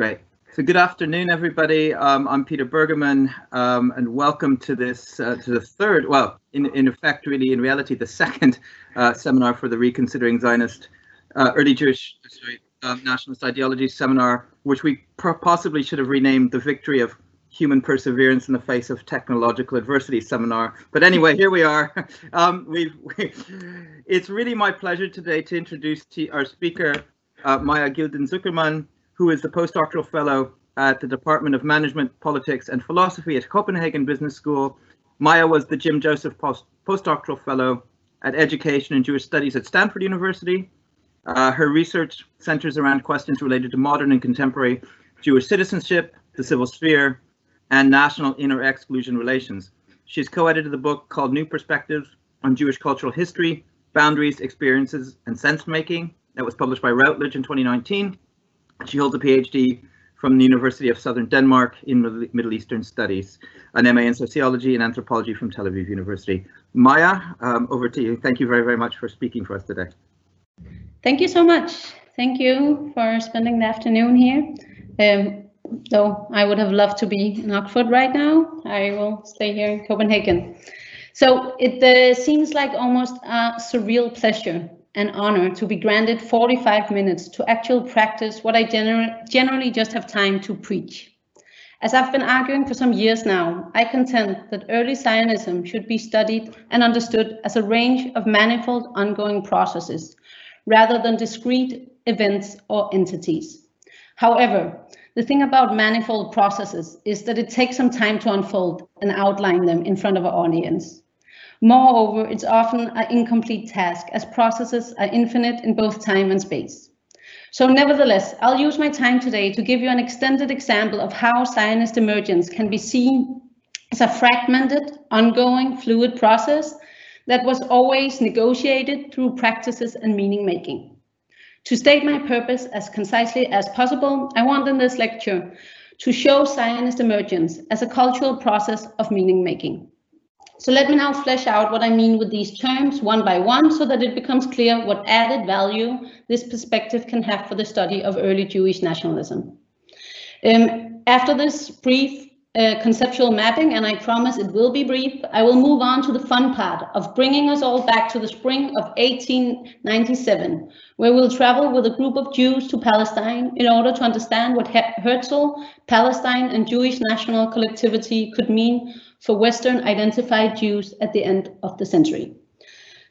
Great. So good afternoon, everybody. Um, I'm Peter Bergermann, um, and welcome to this uh, to the third, well, in in effect, really, in reality, the second uh, seminar for the Reconsidering Zionist uh, Early Jewish sorry, um, Nationalist Ideology seminar, which we possibly should have renamed the Victory of Human Perseverance in the Face of Technological Adversity seminar. But anyway, here we are. Um, we've, we, it's really my pleasure today to introduce to our speaker, uh, Maya Gilden Zuckerman, who is the postdoctoral fellow at the Department of Management, Politics and Philosophy at Copenhagen Business School. Maya was the Jim Joseph post postdoctoral fellow at Education and Jewish Studies at Stanford University. Uh, her research centers around questions related to modern and contemporary Jewish citizenship, the civil sphere, and national inner exclusion relations. She's co-edited the book called New Perspectives on Jewish Cultural History, Boundaries, Experiences, and Sense Making that was published by Routledge in 2019. She holds a PhD from the University of Southern Denmark in Middle Eastern Studies, an MA in Sociology and Anthropology from Tel Aviv University. Maya, um, over to you. Thank you very, very much for speaking for us today. Thank you so much. Thank you for spending the afternoon here. Um, though I would have loved to be in Oxford right now, I will stay here in Copenhagen. So it uh, seems like almost a surreal pleasure an honor to be granted 45 minutes to actual practice what I gener generally just have time to preach. As I've been arguing for some years now, I contend that early Zionism should be studied and understood as a range of manifold ongoing processes, rather than discrete events or entities. However, the thing about manifold processes is that it takes some time to unfold and outline them in front of an audience. Moreover, it's often an incomplete task as processes are infinite in both time and space. So nevertheless, I'll use my time today to give you an extended example of how Zionist emergence can be seen as a fragmented, ongoing, fluid process that was always negotiated through practices and meaning making. To state my purpose as concisely as possible, I want in this lecture to show Zionist emergence as a cultural process of meaning making. So let me now flesh out what I mean with these terms one by one so that it becomes clear what added value this perspective can have for the study of early Jewish nationalism. Um, after this brief uh, conceptual mapping, and I promise it will be brief, I will move on to the fun part of bringing us all back to the spring of 1897, where we'll travel with a group of Jews to Palestine in order to understand what Herzl, Palestine, and Jewish national collectivity could mean for Western identified Jews at the end of the century.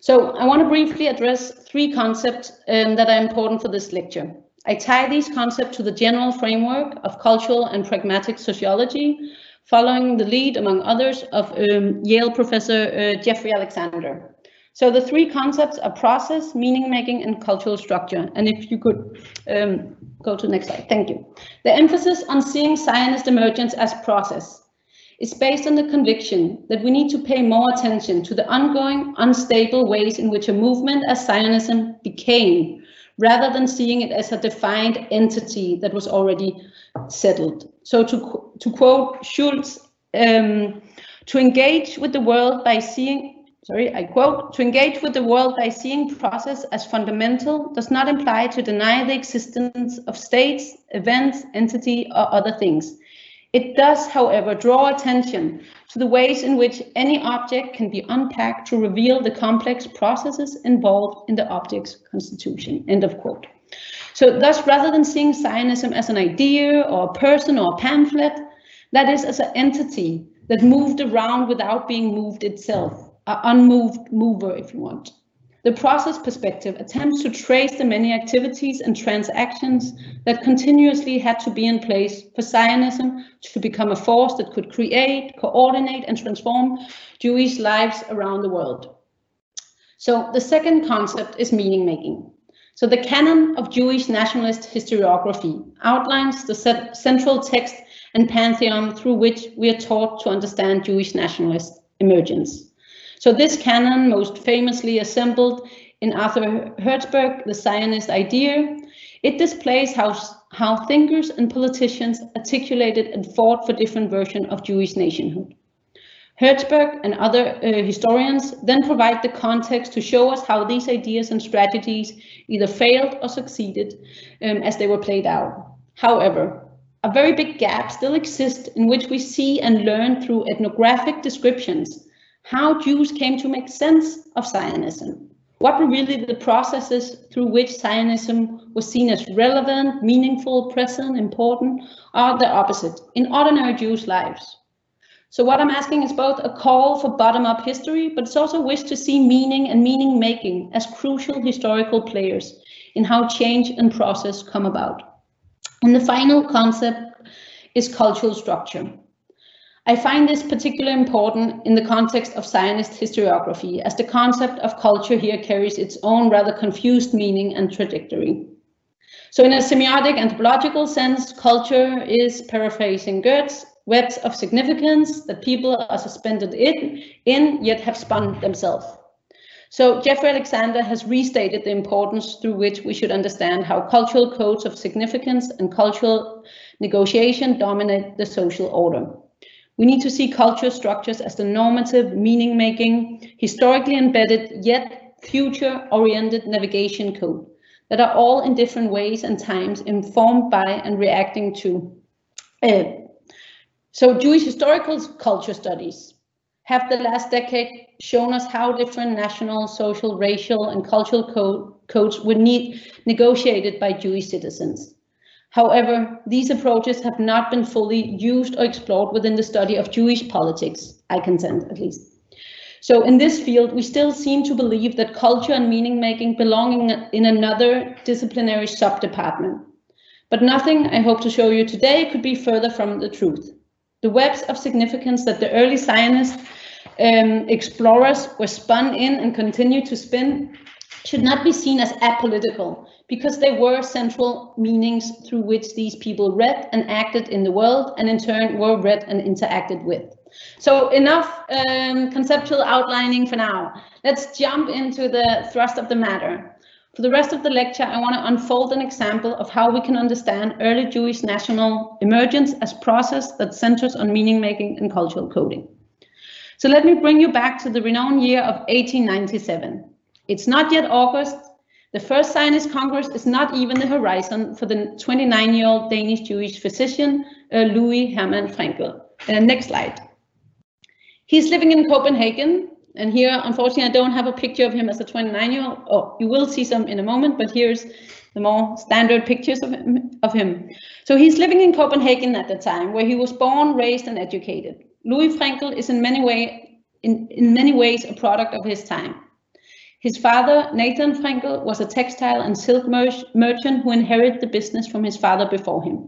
So I want to briefly address three concepts um, that are important for this lecture. I tie these concepts to the general framework of cultural and pragmatic sociology, following the lead, among others, of um, Yale professor uh, Jeffrey Alexander. So the three concepts are process, meaning making, and cultural structure. And if you could um, go to the next slide, thank you. The emphasis on seeing Zionist emergence as process is based on the conviction that we need to pay more attention to the ongoing, unstable ways in which a movement as Zionism became, rather than seeing it as a defined entity that was already settled. So to, to quote Schulz, um, to engage with the world by seeing, sorry, I quote, to engage with the world by seeing process as fundamental does not imply to deny the existence of states, events, entity, or other things. It does, however, draw attention to the ways in which any object can be unpacked to reveal the complex processes involved in the object's constitution. End of quote. So thus, rather than seeing Zionism as an idea or a person or a pamphlet, that is as an entity that moved around without being moved itself, an unmoved mover, if you want. The process perspective attempts to trace the many activities and transactions that continuously had to be in place for Zionism to become a force that could create, coordinate, and transform Jewish lives around the world. So the second concept is meaning making. So the canon of Jewish nationalist historiography outlines the central text and pantheon through which we are taught to understand Jewish nationalist emergence. So this canon, most famously assembled in Arthur Hertzberg, The Zionist Idea, it displays how, how thinkers and politicians articulated and fought for different versions of Jewish nationhood. Hertzberg and other uh, historians then provide the context to show us how these ideas and strategies either failed or succeeded um, as they were played out. However, a very big gap still exists in which we see and learn through ethnographic descriptions how Jews came to make sense of Zionism. What were really the processes through which Zionism was seen as relevant, meaningful, present, important, or the opposite in ordinary Jews' lives? So what I'm asking is both a call for bottom-up history, but it's also a wish to see meaning and meaning making as crucial historical players in how change and process come about. And the final concept is cultural structure. I find this particularly important in the context of Zionist historiography, as the concept of culture here carries its own rather confused meaning and trajectory. So in a semiotic anthropological sense, culture is, paraphrasing Geertz, webs of significance that people are suspended in, in yet have spun themselves. So Jeffrey Alexander has restated the importance through which we should understand how cultural codes of significance and cultural negotiation dominate the social order. We need to see culture structures as the normative, meaning-making, historically embedded, yet future-oriented navigation code that are all in different ways and times informed by and reacting to. Uh, so Jewish historical culture studies have the last decade shown us how different national, social, racial, and cultural code, codes were need, negotiated by Jewish citizens. However, these approaches have not been fully used or explored within the study of Jewish politics, I contend at least. So in this field, we still seem to believe that culture and meaning making belong in, another disciplinary sub-department. But nothing I hope to show you today could be further from the truth. The webs of significance that the early Zionist um, explorers were spun in and continue to spin should not be seen as apolitical because they were central meanings through which these people read and acted in the world and in turn were read and interacted with. So enough um, conceptual outlining for now. Let's jump into the thrust of the matter. For the rest of the lecture, I want to unfold an example of how we can understand early Jewish national emergence as process that centers on meaning making and cultural coding. So let me bring you back to the renowned year of 1897. It's not yet August. The first Zionist Congress is not even the horizon for the 29-year-old Danish Jewish physician, uh, Louis Hermann Fraenkel. Uh, next slide. He's living in Copenhagen, and here, unfortunately, I don't have a picture of him as a 29-year-old. Oh, you will see some in a moment, but here's the more standard pictures of him, of him. So he's living in Copenhagen at the time, where he was born, raised, and educated. Louis Fraenkel is in many, way, in, in many ways a product of his time. His father, Nathan Fraenkel, was a textile and silk mer merchant who inherited the business from his father before him.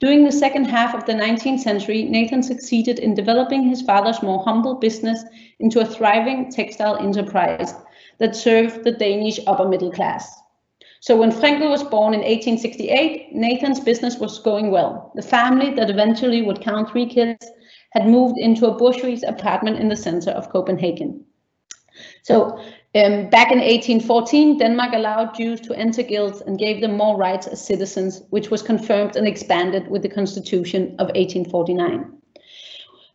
During the second half of the 19th century, Nathan succeeded in developing his father's more humble business into a thriving textile enterprise that served the Danish upper middle class. So when Fraenkel was born in 1868, Nathan's business was going well. The family that eventually would count three kids had moved into a bourgeois apartment in the center of Copenhagen. So um, back in 1814, Denmark allowed Jews to enter guilds and gave them more rights as citizens, which was confirmed and expanded with the Constitution of 1849,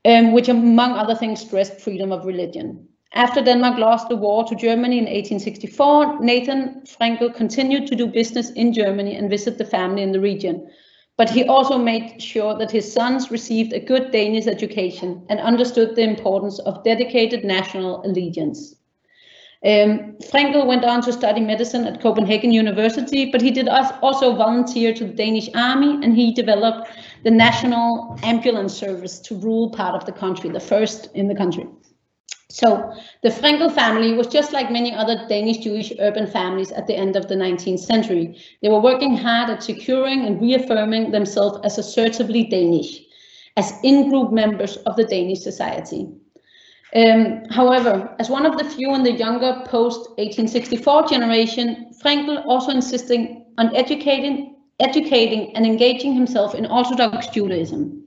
um, which among other things stressed freedom of religion. After Denmark lost the war to Germany in 1864, Nathan Fraenkel continued to do business in Germany and visit the family in the region, but he also made sure that his sons received a good Danish education and understood the importance of dedicated national allegiance. Um, Fraenkel went on to study medicine at Copenhagen University, but he did also volunteer to the Danish army and he developed the National Ambulance Service to rule part of the country, the first in the country. So the Fraenkel family was just like many other Danish Jewish urban families at the end of the 19th century. They were working hard at securing and reaffirming themselves as assertively Danish, as in-group members of the Danish society. Um, however, as one of the few in the younger post-1864 generation, Fraenkel also insisting on educating, educating and engaging himself in Orthodox Judaism.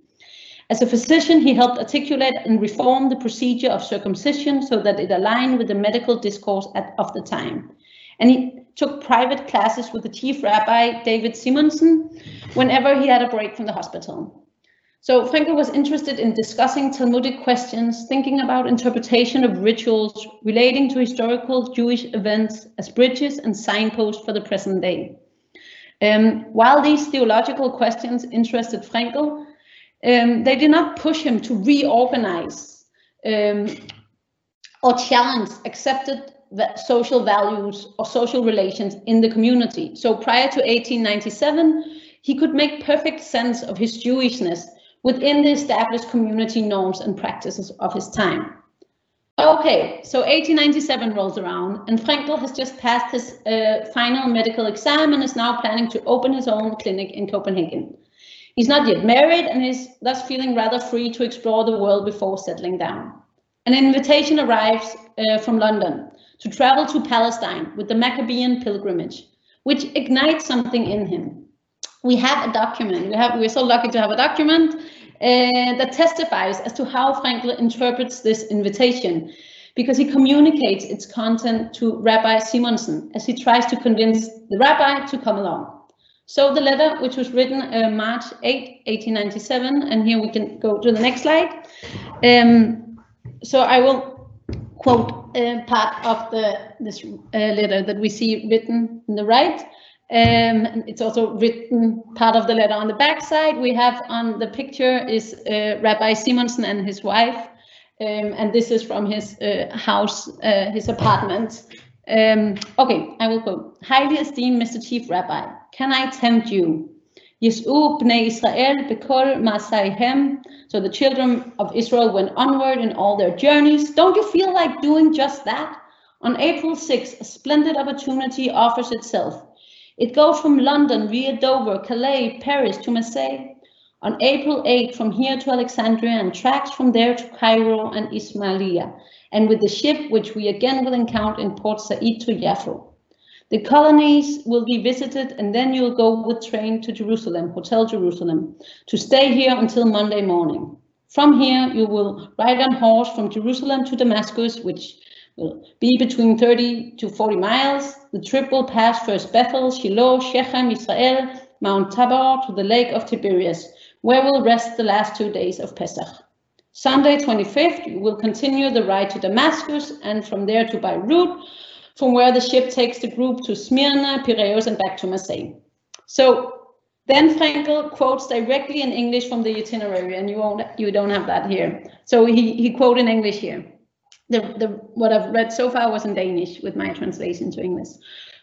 As a physician, he helped articulate and reform the procedure of circumcision so that it aligned with the medical discourse at, of the time. And he took private classes with the chief rabbi, David Simonsen, whenever he had a break from the hospital. So Fraenkel was interested in discussing Talmudic questions, thinking about interpretation of rituals relating to historical Jewish events as bridges and signposts for the present day. Um, while these theological questions interested Fraenkel, um, they did not push him to reorganize um, or challenge accepted social values or social relations in the community. So prior to 1897, he could make perfect sense of his Jewishness within the established community norms and practices of his time. Okay, so 1897 rolls around and Fraenkel has just passed his uh, final medical exam and is now planning to open his own clinic in Copenhagen. He's not yet married and is thus feeling rather free to explore the world before settling down. An invitation arrives uh, from London to travel to Palestine with the Maccabean pilgrimage, which ignites something in him. We have a document, we have, we're so lucky to have a document uh, that testifies as to how Fraenkel interprets this invitation because he communicates its content to Rabbi Simonsen as he tries to convince the rabbi to come along. So the letter, which was written uh, March 8, 1897, and here we can go to the next slide. Um, so I will quote uh, part of the this uh, letter that we see written in the right. Um, it's also written part of the letter on the backside. We have on the picture is uh, Rabbi Simonsen and his wife. Um, and this is from his uh, house, uh, his apartment. Um, okay, I will quote. Highly esteemed Mr. Chief Rabbi, can I tempt you? Yis'u bnei Israel bekol masayhem. So the children of Israel went onward in all their journeys. Don't you feel like doing just that? On April 6, a splendid opportunity offers itself. It goes from London via Dover, Calais, Paris to Marseille. On April 8, from here to Alexandria and tracks from there to Cairo and Ismailia, and with the ship which we again will encounter in Port Said to Yaffo. The colonies will be visited and then you'll go with train to Jerusalem, Hotel Jerusalem, to stay here until Monday morning. From here, you will ride on horse from Jerusalem to Damascus, which will be between 30 to 40 miles. The trip will pass first Bethel, Shiloh, Shechem, Israel, Mount Tabor to the Lake of Tiberias, where we'll rest the last two days of Pesach. Sunday 25th, we will continue the ride to Damascus and from there to Beirut, from where the ship takes the group to Smyrna, Piraeus, and back to Marseille. So then Fraenkel quotes directly in English from the itinerary, and you won't, you don't have that here. So he, he quote in English here the, the what I've read so far was in Danish with my translation to English.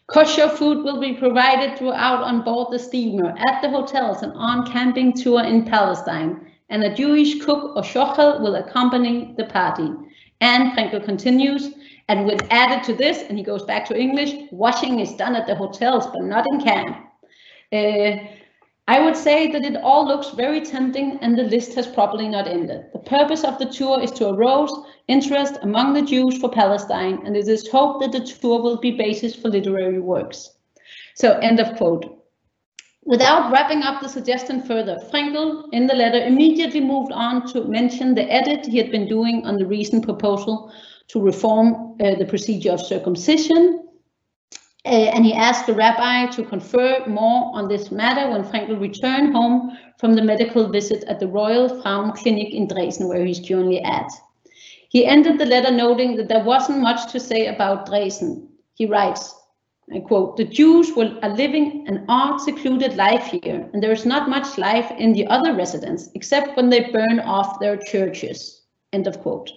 Kosher food will be provided throughout on board the steamer, at the hotels, and on camping tour in Palestine. And a Jewish cook or shochet will accompany the party. And Fraenkel continues, and with added to this, and he goes back to English, washing is done at the hotels, but not in camp. Uh, I would say that it all looks very tempting and the list has probably not ended. The purpose of the tour is to arouse interest among the Jews for Palestine, and it is hoped that the tour will be basis for literary works. So end of quote. Without wrapping up the suggestion further, Fraenkel in the letter immediately moved on to mention the edit he had been doing on the recent proposal to reform uh, the procedure of circumcision uh, and he asked the rabbi to confer more on this matter when Fraenkel returned home from the medical visit at the Royal Frauenklinik in Dresden, where he's currently at. He ended the letter noting that there wasn't much to say about Dresden. He writes, I quote, the Jews are living an art secluded life here, and there is not much life in the other residents, except when they burn off their churches, end of quote.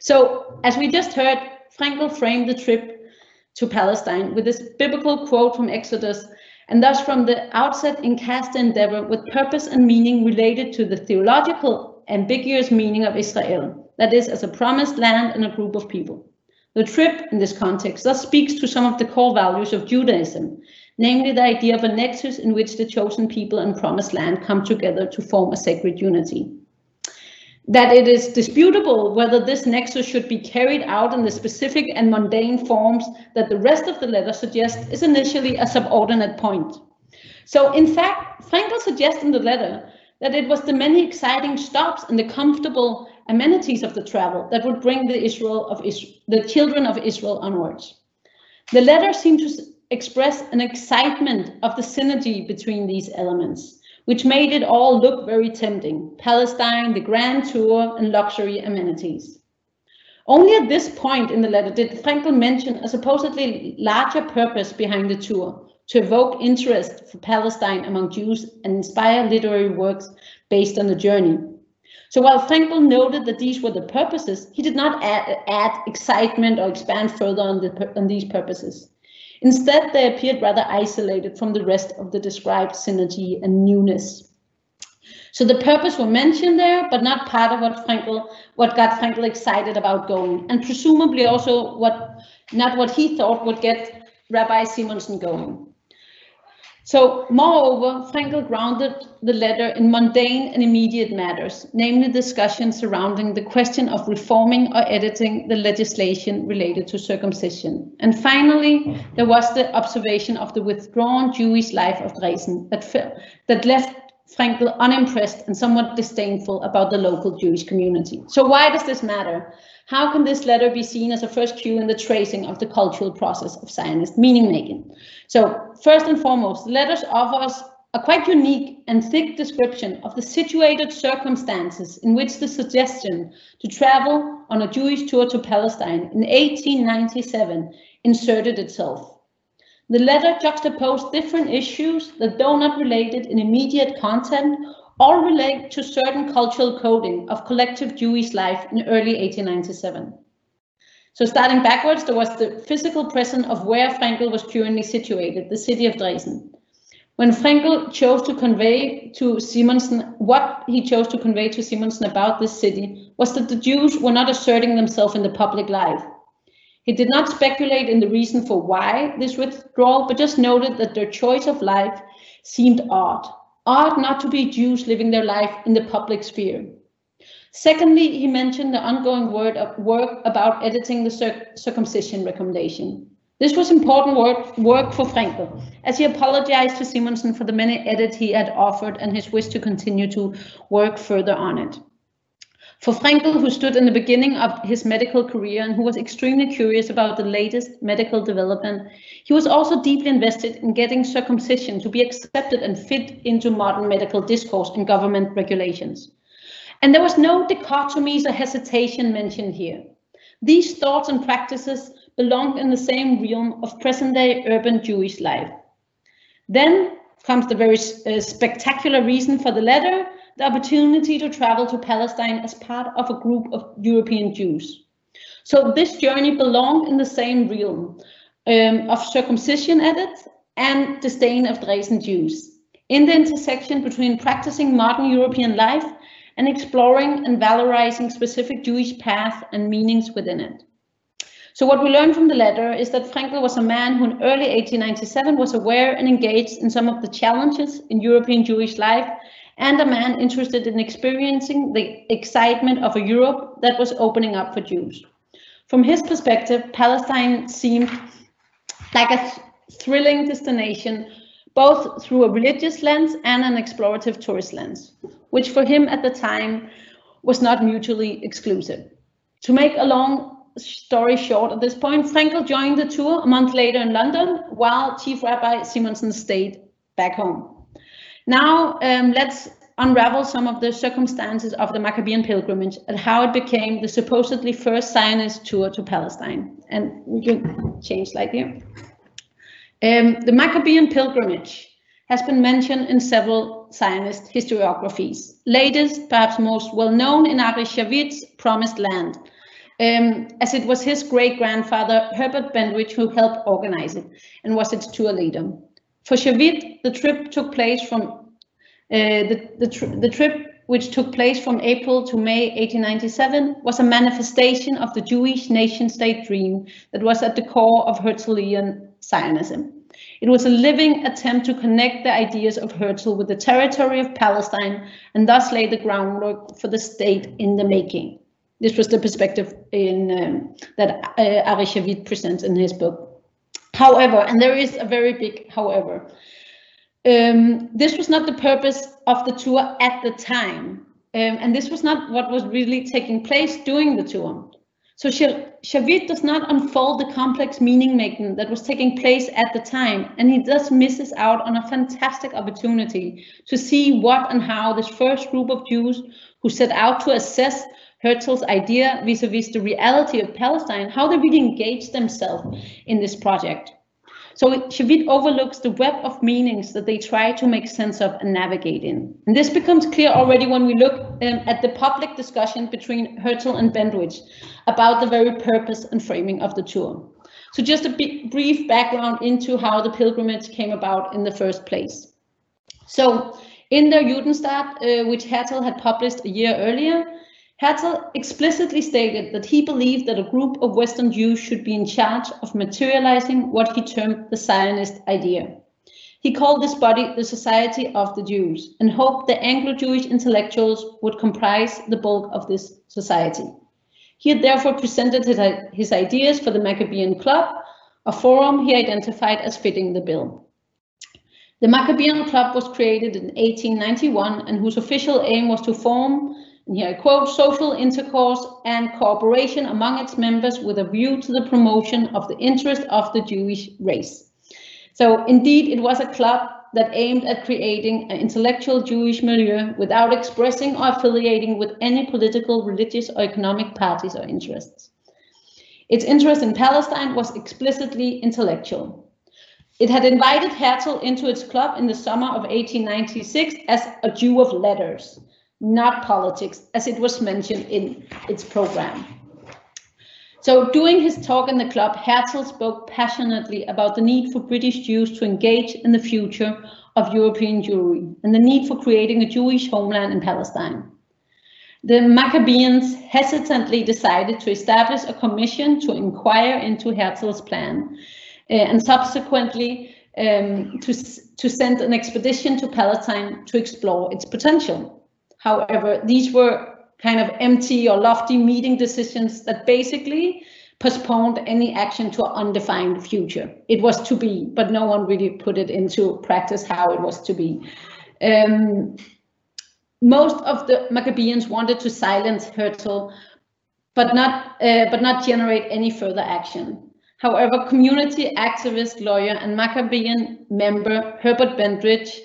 So, as we just heard, Fraenkel framed the trip to Palestine with this biblical quote from Exodus, and thus from the outset encast the endeavor with purpose and meaning related to the theological ambiguous meaning of Israel, that is, as a promised land and a group of people. The trip, in this context, thus speaks to some of the core values of Judaism, namely the idea of a nexus in which the chosen people and promised land come together to form a sacred unity that it is disputable whether this nexus should be carried out in the specific and mundane forms that the rest of the letter suggests is initially a subordinate point. So in fact, Fraenkel suggests in the letter that it was the many exciting stops and the comfortable amenities of the travel that would bring the Israel of Israel, the children of Israel onwards. The letter seemed to express an excitement of the synergy between these elements which made it all look very tempting. Palestine, the grand tour, and luxury amenities. Only at this point in the letter did Fraenkel mention a supposedly larger purpose behind the tour, to evoke interest for Palestine among Jews and inspire literary works based on the journey. So while Fraenkel noted that these were the purposes, he did not add, add excitement or expand further on, the, on these purposes. Instead, they appeared rather isolated from the rest of the described synergy and newness. So the purpose were mentioned there, but not part of what Fraenkel, what got Fraenkel excited about going, and presumably also what, not what he thought would get Rabbi Simonsen going. So, moreover, Fraenkel grounded the letter in mundane and immediate matters, namely discussions surrounding the question of reforming or editing the legislation related to circumcision. And finally, there was the observation of the withdrawn Jewish life of Dresden that, that left Fraenkel unimpressed and somewhat disdainful about the local Jewish community. So why does this matter? How can this letter be seen as a first cue in the tracing of the cultural process of Zionist meaning making? So first and foremost, letters offer us a quite unique and thick description of the situated circumstances in which the suggestion to travel on a Jewish tour to Palestine in 1897 inserted itself. The letter juxtaposed different issues that, though not related in immediate content, all relate to certain cultural coding of collective Jewish life in early 1897. So starting backwards, there was the physical presence of where Fraenkel was currently situated, the city of Dresden. When Fraenkel chose to convey to Simonsen, what he chose to convey to Simonsen about this city was that the Jews were not asserting themselves in the public life. He did not speculate in the reason for why this withdrawal, but just noted that their choice of life seemed odd, ought not to be Jews living their life in the public sphere. Secondly, he mentioned the ongoing work about editing the circumcision recommendation. This was important work, work for Fraenkel, as he apologized to Simonsen for the many edits he had offered and his wish to continue to work further on it. For Fraenkel, who stood in the beginning of his medical career and who was extremely curious about the latest medical development, he was also deeply invested in getting circumcision to be accepted and fit into modern medical discourse and government regulations. And there was no dichotomies or hesitation mentioned here. These thoughts and practices belonged in the same realm of present-day urban Jewish life. Then comes the very uh, spectacular reason for the letter, the opportunity to travel to Palestine as part of a group of European Jews. So this journey belonged in the same realm um, of circumcision edits and disdain of Dresden Jews, in the intersection between practicing modern European life and exploring and valorizing specific Jewish paths and meanings within it. So what we learn from the letter is that Fraenkel was a man who in early 1897 was aware and engaged in some of the challenges in European Jewish life and a man interested in experiencing the excitement of a Europe that was opening up for Jews. From his perspective, Palestine seemed like a th thrilling destination, both through a religious lens and an explorative tourist lens, which for him at the time was not mutually exclusive. To make a long story short at this point, Fraenkel joined the tour a month later in London, while Chief Rabbi Simonsen stayed back home. Now, um, let's unravel some of the circumstances of the Maccabean pilgrimage and how it became the supposedly first Zionist tour to Palestine. And we can change here. Um, the Maccabean pilgrimage has been mentioned in several Zionist historiographies. Latest, perhaps most well known in Ari Shavit's Promised Land, um, as it was his great grandfather Herbert Bentwich who helped organize it and was its tour leader. For Shavit, the trip took place from uh, the, the, the trip which took place from April to May 1897 was a manifestation of the Jewish nation-state dream that was at the core of Herzlian Zionism. It was a living attempt to connect the ideas of Herzl with the territory of Palestine and thus lay the groundwork for the state in the making. This was the perspective in, um, that uh, Ari Shavit presents in his book. However, and there is a very big however, um, this was not the purpose of the tour at the time. Um, and this was not what was really taking place during the tour. So Shavit does not unfold the complex meaning making that was taking place at the time, and he thus misses out on a fantastic opportunity to see what and how this first group of Jews who set out to assess Herzl's idea vis-a-vis -vis the reality of Palestine, how they really engaged themselves in this project. So Shavit overlooks the web of meanings that they try to make sense of and navigate in. And this becomes clear already when we look um, at the public discussion between Herzl and Bentwich about the very purpose and framing of the tour. So just a brief background into how the pilgrimage came about in the first place. So in their Judenstaat, uh, which Herzl had published a year earlier, Herzl explicitly stated that he believed that a group of Western Jews should be in charge of materializing what he termed the Zionist idea. He called this body the Society of the Jews and hoped the Anglo-Jewish intellectuals would comprise the bulk of this society. He had therefore presented his ideas for the Maccabean Club, a forum he identified as fitting the bill. The Maccabean Club was created in 1891 and whose official aim was to form and here I quote, social intercourse and cooperation among its members with a view to the promotion of the interest of the Jewish race. So indeed, it was a club that aimed at creating an intellectual Jewish milieu without expressing or affiliating with any political, religious, or economic parties or interests. Its interest in Palestine was explicitly intellectual. It had invited Herzl into its club in the summer of 1896 as a Jew of letters, not politics, as it was mentioned in its program. So during his talk in the club, Herzl spoke passionately about the need for British Jews to engage in the future of European Jewry and the need for creating a Jewish homeland in Palestine. The Maccabeans hesitantly decided to establish a commission to inquire into Herzl's plan uh, and subsequently um, to, to send an expedition to Palestine to explore its potential. However, these were kind of empty or lofty meeting decisions that basically postponed any action to an undefined future. It was to be, but no one really put it into practice how it was to be. Um, most of the Maccabeans wanted to silence Herzl, but not uh, but not generate any further action. However, community activist, lawyer, and Maccabean member Herbert Bentwich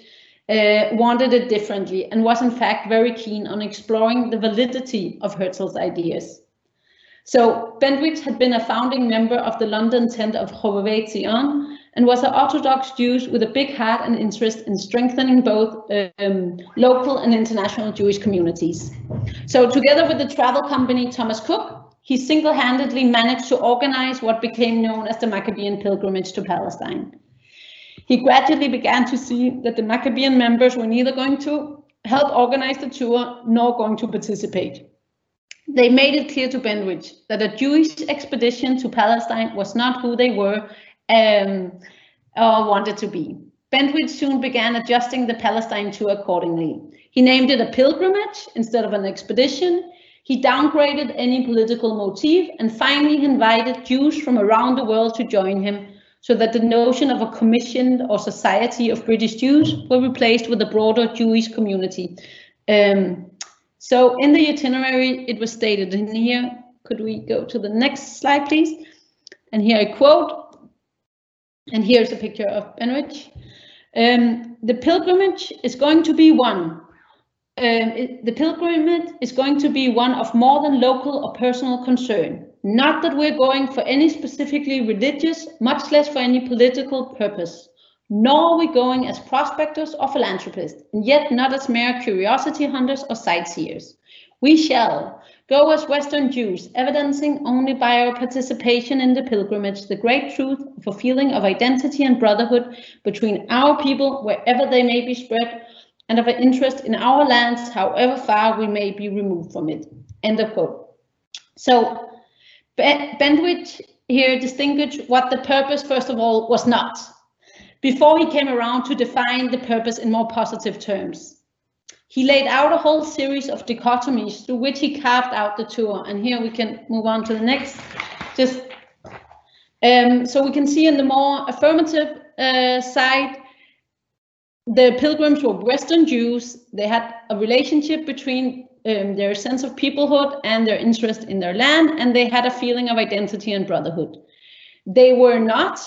uh, wanted it differently and was in fact very keen on exploring the validity of Herzl's ideas. So Bentwich had been a founding member of the London tent of Hovevei Zion and was an Orthodox Jew with a big heart and interest in strengthening both um, local and international Jewish communities. So together with the travel company Thomas Cook, he single-handedly managed to organize what became known as the Maccabean pilgrimage to Palestine. He gradually began to see that the Maccabean members were neither going to help organize the tour nor going to participate. They made it clear to Bentwich that a Jewish expedition to Palestine was not who they were um, wanted to be. Bentwich soon began adjusting the Palestine tour accordingly. He named it a pilgrimage instead of an expedition. He downgraded any political motive and finally invited Jews from around the world to join him so that the notion of a commission or society of British Jews were replaced with a broader Jewish community. Um, so in the itinerary, it was stated in here, could we go to the next slide, please? And here I quote, and here's a picture of Bentwich. Um, the pilgrimage is going to be one. Um, it, the pilgrimage is going to be one of more than local or personal concern. Not that we're going for any specifically religious, much less for any political purpose, nor are we going as prospectors or philanthropists, and yet not as mere curiosity hunters or sightseers. We shall go as Western Jews, evidencing only by our participation in the pilgrimage the great truth of a feeling of identity and brotherhood between our people wherever they may be spread, and of an interest in our lands, however far we may be removed from it. End of quote. So Bentwich here distinguished what the purpose, first of all, was not, before he came around to define the purpose in more positive terms. He laid out a whole series of dichotomies through which he carved out the tour. And here we can move on to the next. Just um, so we can see in the more affirmative uh, side, the pilgrims were Western Jews. They had a relationship between um, their sense of peoplehood and their interest in their land, and they had a feeling of identity and brotherhood. They were not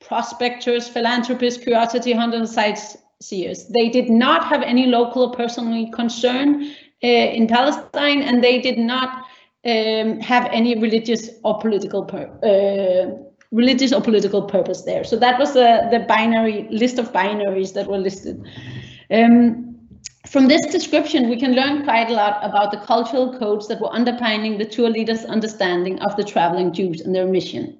prospectors, philanthropists, curiosity hunters, sightseers. They did not have any local or personal concern uh, in Palestine, and they did not um, have any religious or political uh, religious or political purpose there. So that was the, the binary list of binaries that were listed. Um, from this description, we can learn quite a lot about the cultural codes that were underpinning the tour leaders' understanding of the traveling Jews and their mission.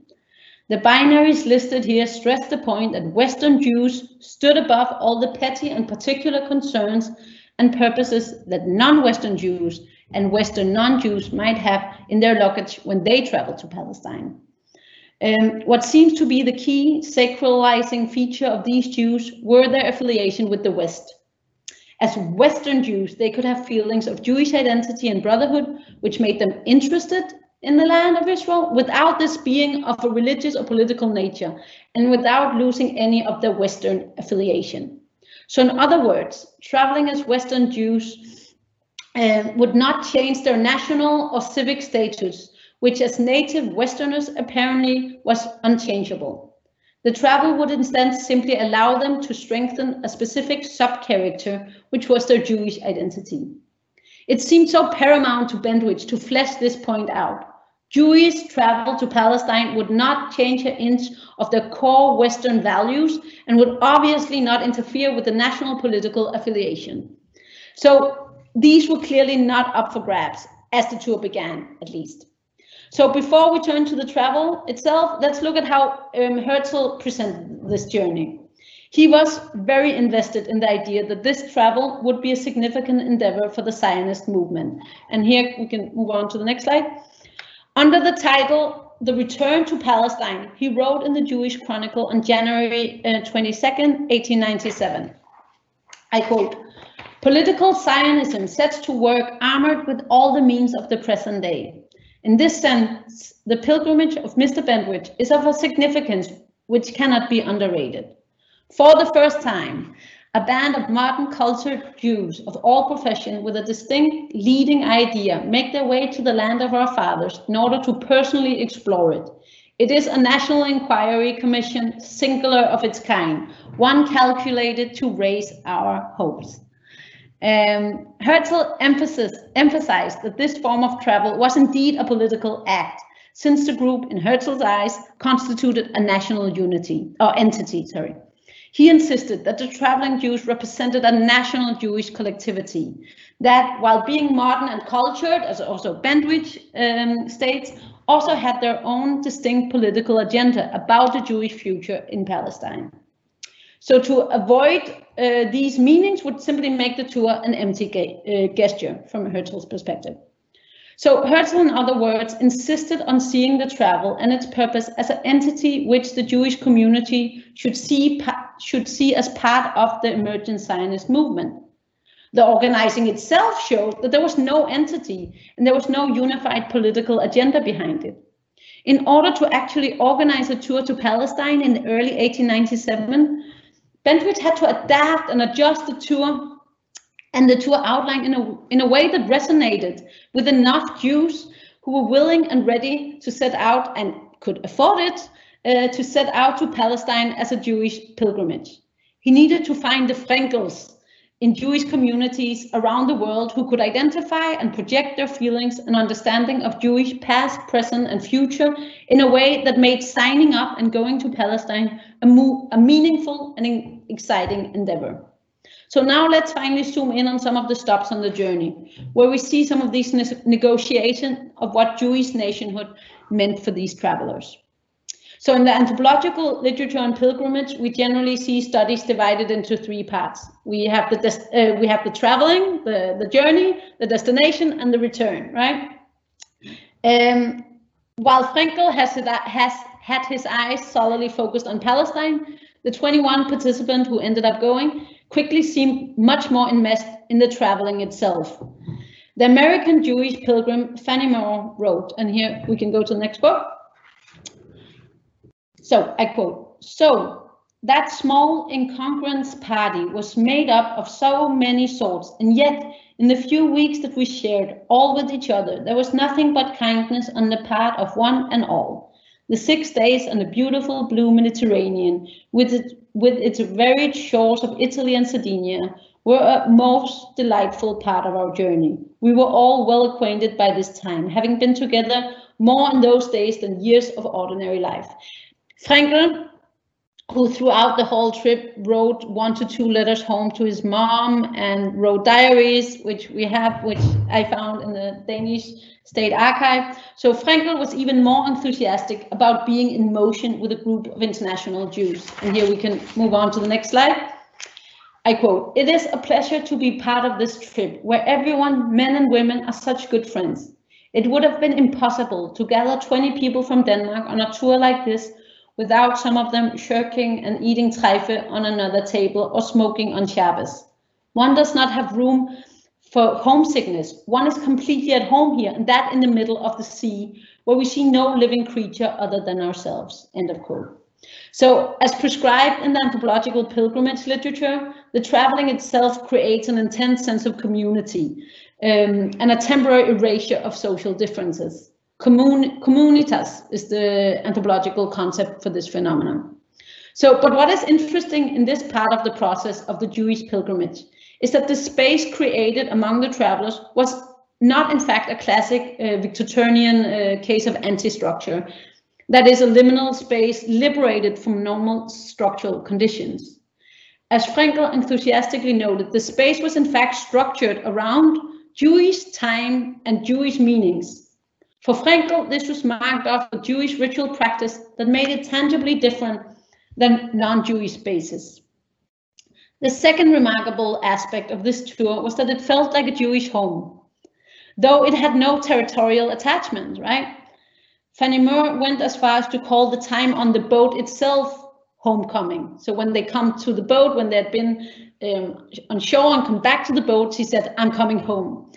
The binaries listed here stress the point that Western Jews stood above all the petty and particular concerns and purposes that non-Western Jews and Western non-Jews might have in their luggage when they travel to Palestine. Um, what seems to be the key sacralizing feature of these Jews were their affiliation with the West. As Western Jews, they could have feelings of Jewish identity and brotherhood, which made them interested in the land of Israel without this being of a religious or political nature and without losing any of their Western affiliation. So in other words, traveling as Western Jews uh, would not change their national or civic status, which as native Westerners apparently was unchangeable. The travel would instead simply allow them to strengthen a specific sub-character, which was their Jewish identity. It seemed so paramount to Bentwich to flesh this point out. Jewish travel to Palestine would not change an inch of their core Western values and would obviously not interfere with the national political affiliation. So these were clearly not up for grabs as the tour began, at least. So before we turn to the travel itself, let's look at how um, Herzl presented this journey. He was very invested in the idea that this travel would be a significant endeavor for the Zionist movement. And here we can move on to the next slide. Under the title The Return to Palestine, he wrote in the Jewish Chronicle on January uh, 22nd, 1897. I quote, Political Zionism sets to work armored with all the means of the present day. In this sense, the pilgrimage of Mr. Bentwich is of a significance which cannot be underrated. For the first time, a band of modern cultured Jews of all profession with a distinct leading idea make their way to the land of our fathers in order to personally explore it. It is a national inquiry commission, singular of its kind, one calculated to raise our hopes. Um, Herzl emphasis, emphasized that this form of travel was indeed a political act, since the group, in Herzl's eyes, constituted a national unity or entity. Sorry. He insisted that the traveling Jews represented a national Jewish collectivity, that while being modern and cultured, as also Bentwich um, states, also had their own distinct political agenda about the Jewish future in Palestine. So to avoid uh, these meanings would simply make the tour an empty uh, gesture from Herzl's perspective. So Herzl, in other words, insisted on seeing the travel and its purpose as an entity which the Jewish community should see, should see as part of the emergent Zionist movement. The organizing itself showed that there was no entity and there was no unified political agenda behind it. In order to actually organize a tour to Palestine in early 1897, Bentwich had to adapt and adjust the tour and the tour outline in a, in a way that resonated with enough Jews who were willing and ready to set out and could afford it uh, to set out to Palestine as a Jewish pilgrimage. He needed to find the Fraenkels in Jewish communities around the world who could identify and project their feelings and understanding of Jewish past, present, and future in a way that made signing up and going to Palestine a, a meaningful and exciting endeavor. So now let's finally zoom in on some of the stops on the journey, where we see some of these ne negotiations of what Jewish nationhood meant for these travelers. So in the anthropological literature on pilgrimage, we generally see studies divided into three parts. We have the uh, we have the traveling, the the journey, the destination, and the return. Right. Um, while Fraenkel has has had his eyes solidly focused on Palestine, the 21 participants who ended up going quickly seemed much more enmeshed in the traveling itself. The American Jewish pilgrim Fanny Moore wrote, and here we can go to the next quote. So I quote, so that small incongruence party was made up of so many sorts, and yet in the few weeks that we shared all with each other, there was nothing but kindness on the part of one and all. The six days on the beautiful blue Mediterranean, with its with its varied shores of Italy and Sardinia, were a most delightful part of our journey. We were all well acquainted by this time, having been together more in those days than years of ordinary life. Fraenkel, who throughout the whole trip wrote one to two letters home to his mom and wrote diaries, which we have, which I found in the Danish State Archive. So Fraenkel was even more enthusiastic about being in motion with a group of international Jews. And here we can move on to the next slide. I quote, it is a pleasure to be part of this trip where everyone, men and women, are such good friends. It would have been impossible to gather 20 people from Denmark on a tour like this without some of them shirking and eating treife on another table or smoking on Shabbos. One does not have room for homesickness. One is completely at home here, and that in the middle of the sea, where we see no living creature other than ourselves. End of quote. So, as prescribed in the anthropological pilgrimage literature, the traveling itself creates an intense sense of community um, and a temporary erasure of social differences. Commun communitas is the anthropological concept for this phenomenon. So, but what is interesting in this part of the process of the Jewish pilgrimage is that the space created among the travelers was not in fact a classic uh, Victorian uh, case of anti-structure, that is a liminal space liberated from normal structural conditions. As Fraenkel enthusiastically noted, the space was in fact structured around Jewish time and Jewish meanings. For Fraenkel, this was marked off a Jewish ritual practice that made it tangibly different than non-Jewish spaces. The second remarkable aspect of this tour was that it felt like a Jewish home, though it had no territorial attachment, right? Fanny Mer went as far as to call the time on the boat itself homecoming. So when they come to the boat, when they had been um, on shore and come back to the boat, she said, I'm coming home.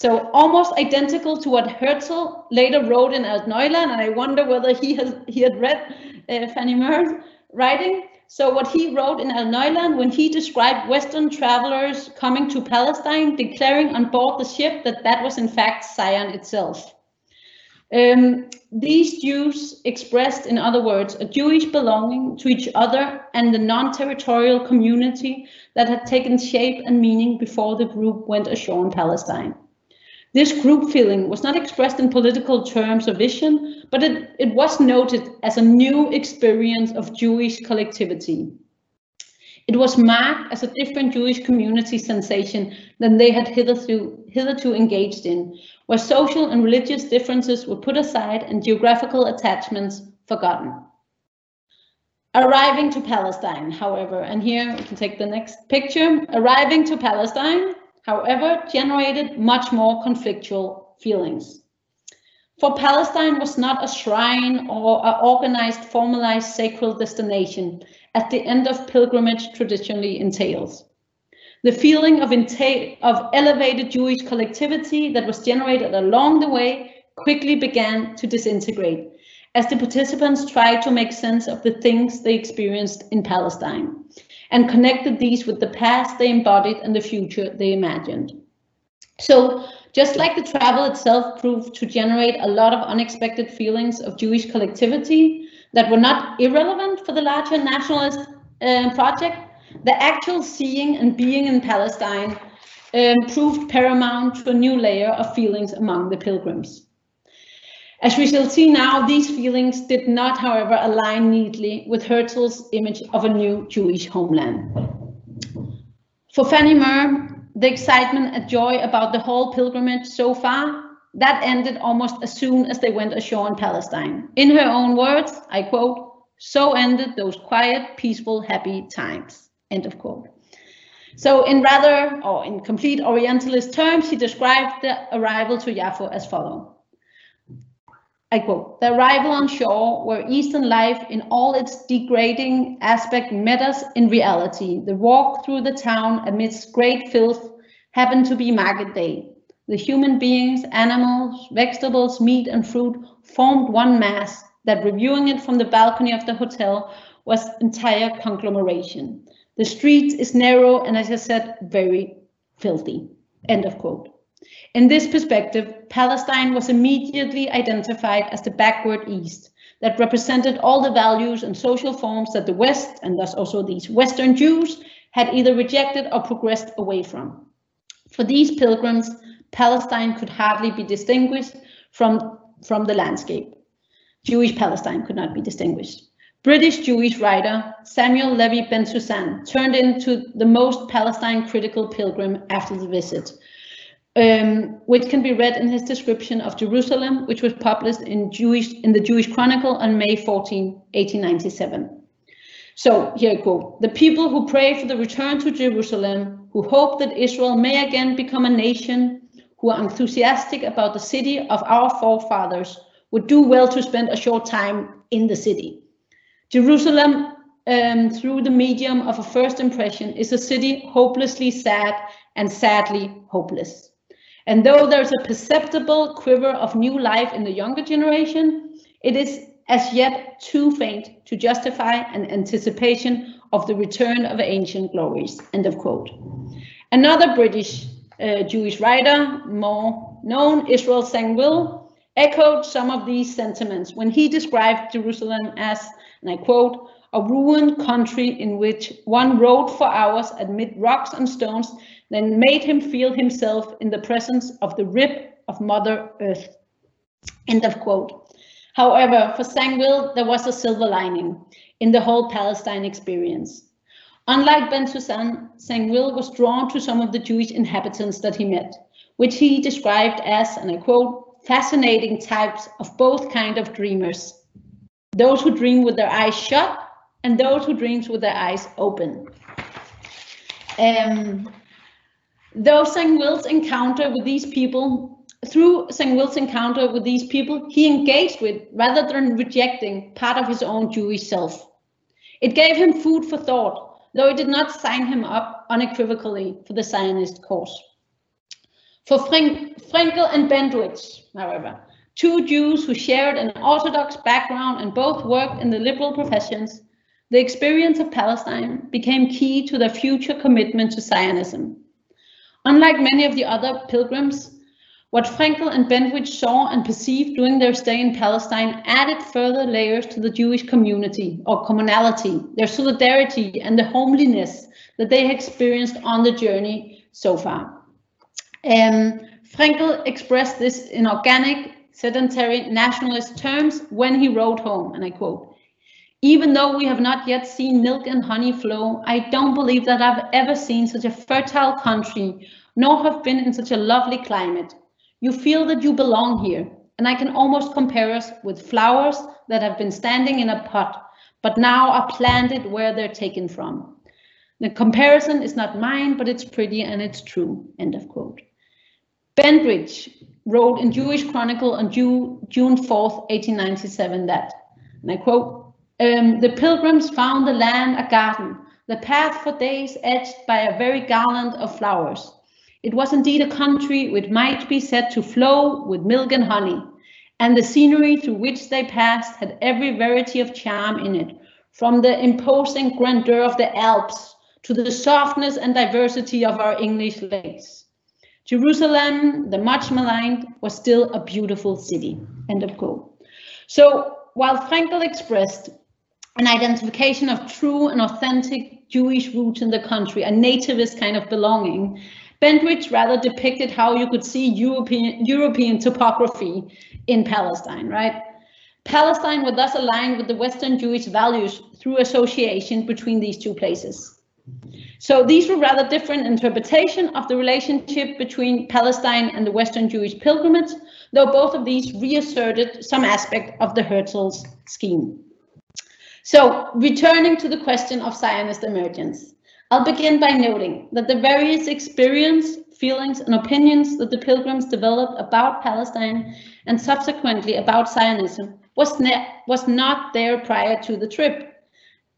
So almost identical to what Herzl later wrote in Altneuland, and I wonder whether he has he had read uh, Fanny Mer's writing. So what he wrote in Altneuland when he described Western travelers coming to Palestine, declaring on board the ship that that was in fact Zion itself. Um, these Jews expressed, in other words, a Jewish belonging to each other and the non-territorial community that had taken shape and meaning before the group went ashore in Palestine. This group feeling was not expressed in political terms or vision, but it, it was noted as a new experience of Jewish collectivity. It was marked as a different Jewish community sensation than they had hitherto, hitherto engaged in, where social and religious differences were put aside and geographical attachments forgotten. Arriving to Palestine, however, and here we can take the next picture, arriving to Palestine, however, generated much more conflictual feelings. For Palestine was not a shrine or an organized, formalized sacred destination, as the end of pilgrimage traditionally entails. The feeling of, of elevated Jewish collectivity that was generated along the way quickly began to disintegrate as the participants tried to make sense of the things they experienced in Palestine and connected these with the past they embodied and the future they imagined. So just like the travel itself proved to generate a lot of unexpected feelings of Jewish collectivity that were not irrelevant for the larger nationalist uh, project, the actual seeing and being in Palestine um, proved paramount to a new layer of feelings among the pilgrims. As we shall see now, these feelings did not, however, align neatly with Herzl's image of a new Jewish homeland. For Fanny Mer, the excitement and joy about the whole pilgrimage so far, that ended almost as soon as they went ashore in Palestine. In her own words, I quote, so ended those quiet, peaceful, happy times, end of quote. So in rather, or in complete Orientalist terms, she described the arrival to Yafo as follows. I quote, the arrival on shore where Eastern life in all its degrading aspect met us in reality. The walk through the town amidst great filth happened to be market day. The human beings, animals, vegetables, meat and fruit formed one mass that reviewing it from the balcony of the hotel was entire conglomeration. The street is narrow and as I said, very filthy. End of quote. In this perspective, Palestine was immediately identified as the backward East that represented all the values and social forms that the West, and thus also these Western Jews, had either rejected or progressed away from. For these pilgrims, Palestine could hardly be distinguished from, from the landscape. Jewish Palestine could not be distinguished British Jewish writer Samuel Levy Bensusan turned into the most Palestine critical pilgrim after the visit, um, which can be read in his description of Jerusalem, which was published in Jewish in the Jewish Chronicle on May 14, 1897. So here I quote, the people who pray for the return to Jerusalem, who hope that Israel may again become a nation, who are enthusiastic about the city of our forefathers, would do well to spend a short time in the city. Jerusalem, um, through the medium of a first impression, is a city hopelessly sad and sadly hopeless. And though there's a perceptible quiver of new life in the younger generation, it is as yet too faint to justify an anticipation of the return of ancient glories. End of quote. Another British uh, Jewish writer, more known, Israel Zangwill, echoed some of these sentiments when he described Jerusalem as, and I quote, a ruined country in which one rode for hours amid rocks and stones then made him feel himself in the presence of the rib of Mother Earth. End of quote. However, for Zangwill, there was a silver lining in the whole Palestine experience. Unlike Bensusan, Zangwill was drawn to some of the Jewish inhabitants that he met, which he described as, and I quote, fascinating types of both kind of dreamers. Those who dream with their eyes shut and those who dreams with their eyes open. Um, Though Zangwill's encounter with these people, through Zangwill's encounter with these people, he engaged with rather than rejecting part of his own Jewish self. It gave him food for thought, though it did not sign him up unequivocally for the Zionist cause. For Fraenkel and Bentwich, however, two Jews who shared an Orthodox background and both worked in the liberal professions, the experience of Palestine became key to their future commitment to Zionism. Unlike many of the other pilgrims, what Fraenkel and Bentwich saw and perceived during their stay in Palestine added further layers to the Jewish community or commonality, their solidarity and the homeliness that they experienced on the journey so far. Um, Fraenkel expressed this in organic, sedentary nationalist terms when he wrote home, and I quote, even though we have not yet seen milk and honey flow, I don't believe that I've ever seen such a fertile country, nor have been in such a lovely climate. You feel that you belong here, and I can almost compare us with flowers that have been standing in a pot, but now are planted where they're taken from. The comparison is not mine, but it's pretty and it's true. End of quote. Bentwich wrote in Jewish Chronicle on June, June 4th, 1897 that, and I quote, um, the pilgrims found the land a garden, the path for days edged by a very garland of flowers. It was indeed a country which might be said to flow with milk and honey, and the scenery through which they passed had every variety of charm in it, from the imposing grandeur of the Alps to the softness and diversity of our English lakes. Jerusalem, the much maligned, was still a beautiful city. End of quote. So while Fraenkel expressed an identification of true and authentic Jewish roots in the country, a nativist kind of belonging. Bentwich rather depicted how you could see European, European topography in Palestine, right? Palestine would thus align with the Western Jewish values through association between these two places. So these were rather different interpretation of the relationship between Palestine and the Western Jewish pilgrimage, though both of these reasserted some aspect of the Herzl's scheme. So returning to the question of Zionist emergence, I'll begin by noting that the various experience, feelings and opinions that the pilgrims developed about Palestine and subsequently about Zionism was, was not there prior to the trip.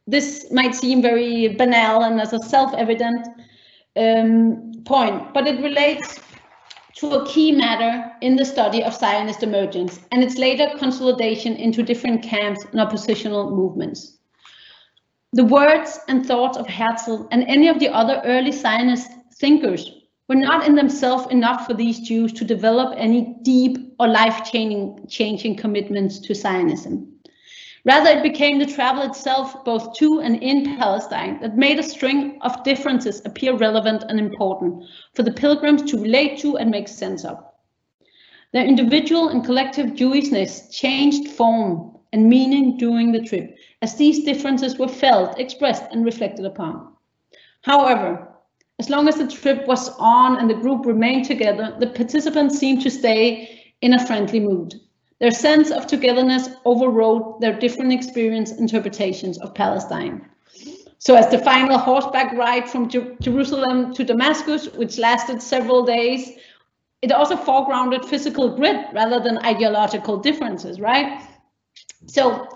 This might seem very banal and as a self-evident um, point, but it relates to a key matter in the study of Zionist emergence and its later consolidation into different camps and oppositional movements. The words and thoughts of Herzl and any of the other early Zionist thinkers were not in themselves enough for these Jews to develop any deep or life-changing commitments to Zionism. Rather, it became the travel itself, both to and in Palestine, that made a string of differences appear relevant and important for the pilgrims to relate to and make sense of. Their individual and collective Jewishness changed form and meaning during the trip, as these differences were felt, expressed, and reflected upon. However, as long as the trip was on and the group remained together, the participants seemed to stay in a friendly mood. Their sense of togetherness overrode their different experience interpretations of Palestine. So as the final horseback ride from Jer Jerusalem to Damascus, which lasted several days, it also foregrounded physical grit rather than ideological differences, right? So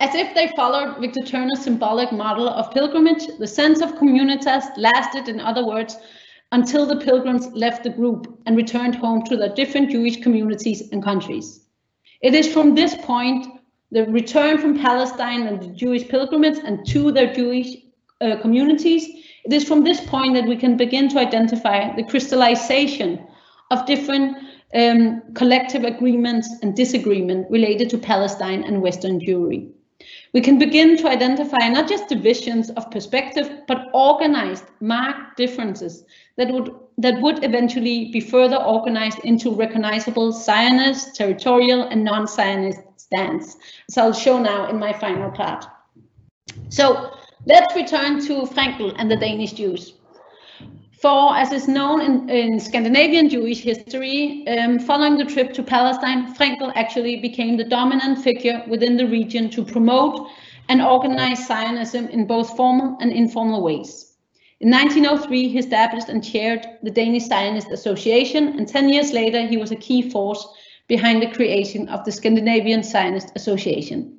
as if they followed Victor Turner's symbolic model of pilgrimage, the sense of communitas lasted, in other words, until the pilgrims left the group and returned home to their different Jewish communities and countries. It is from this point, the return from Palestine and the Jewish pilgrims and to their Jewish uh, communities, it is from this point that we can begin to identify the crystallization of different um, collective agreements and disagreement related to Palestine and Western Jewry. We can begin to identify not just divisions of perspective, but organized, marked differences that would that would eventually be further organized into recognizable Zionist, territorial, and non-Zionist stance, as I'll show now in my final part. So let's return to Fraenkel and the Danish Jews. For, as is known in, in Scandinavian Jewish history, um, following the trip to Palestine, Fraenkel actually became the dominant figure within the region to promote and organize Zionism in both formal and informal ways. In 1903, he established and chaired the Danish Zionist Association, and 10 years later, he was a key force behind the creation of the Scandinavian Zionist Association.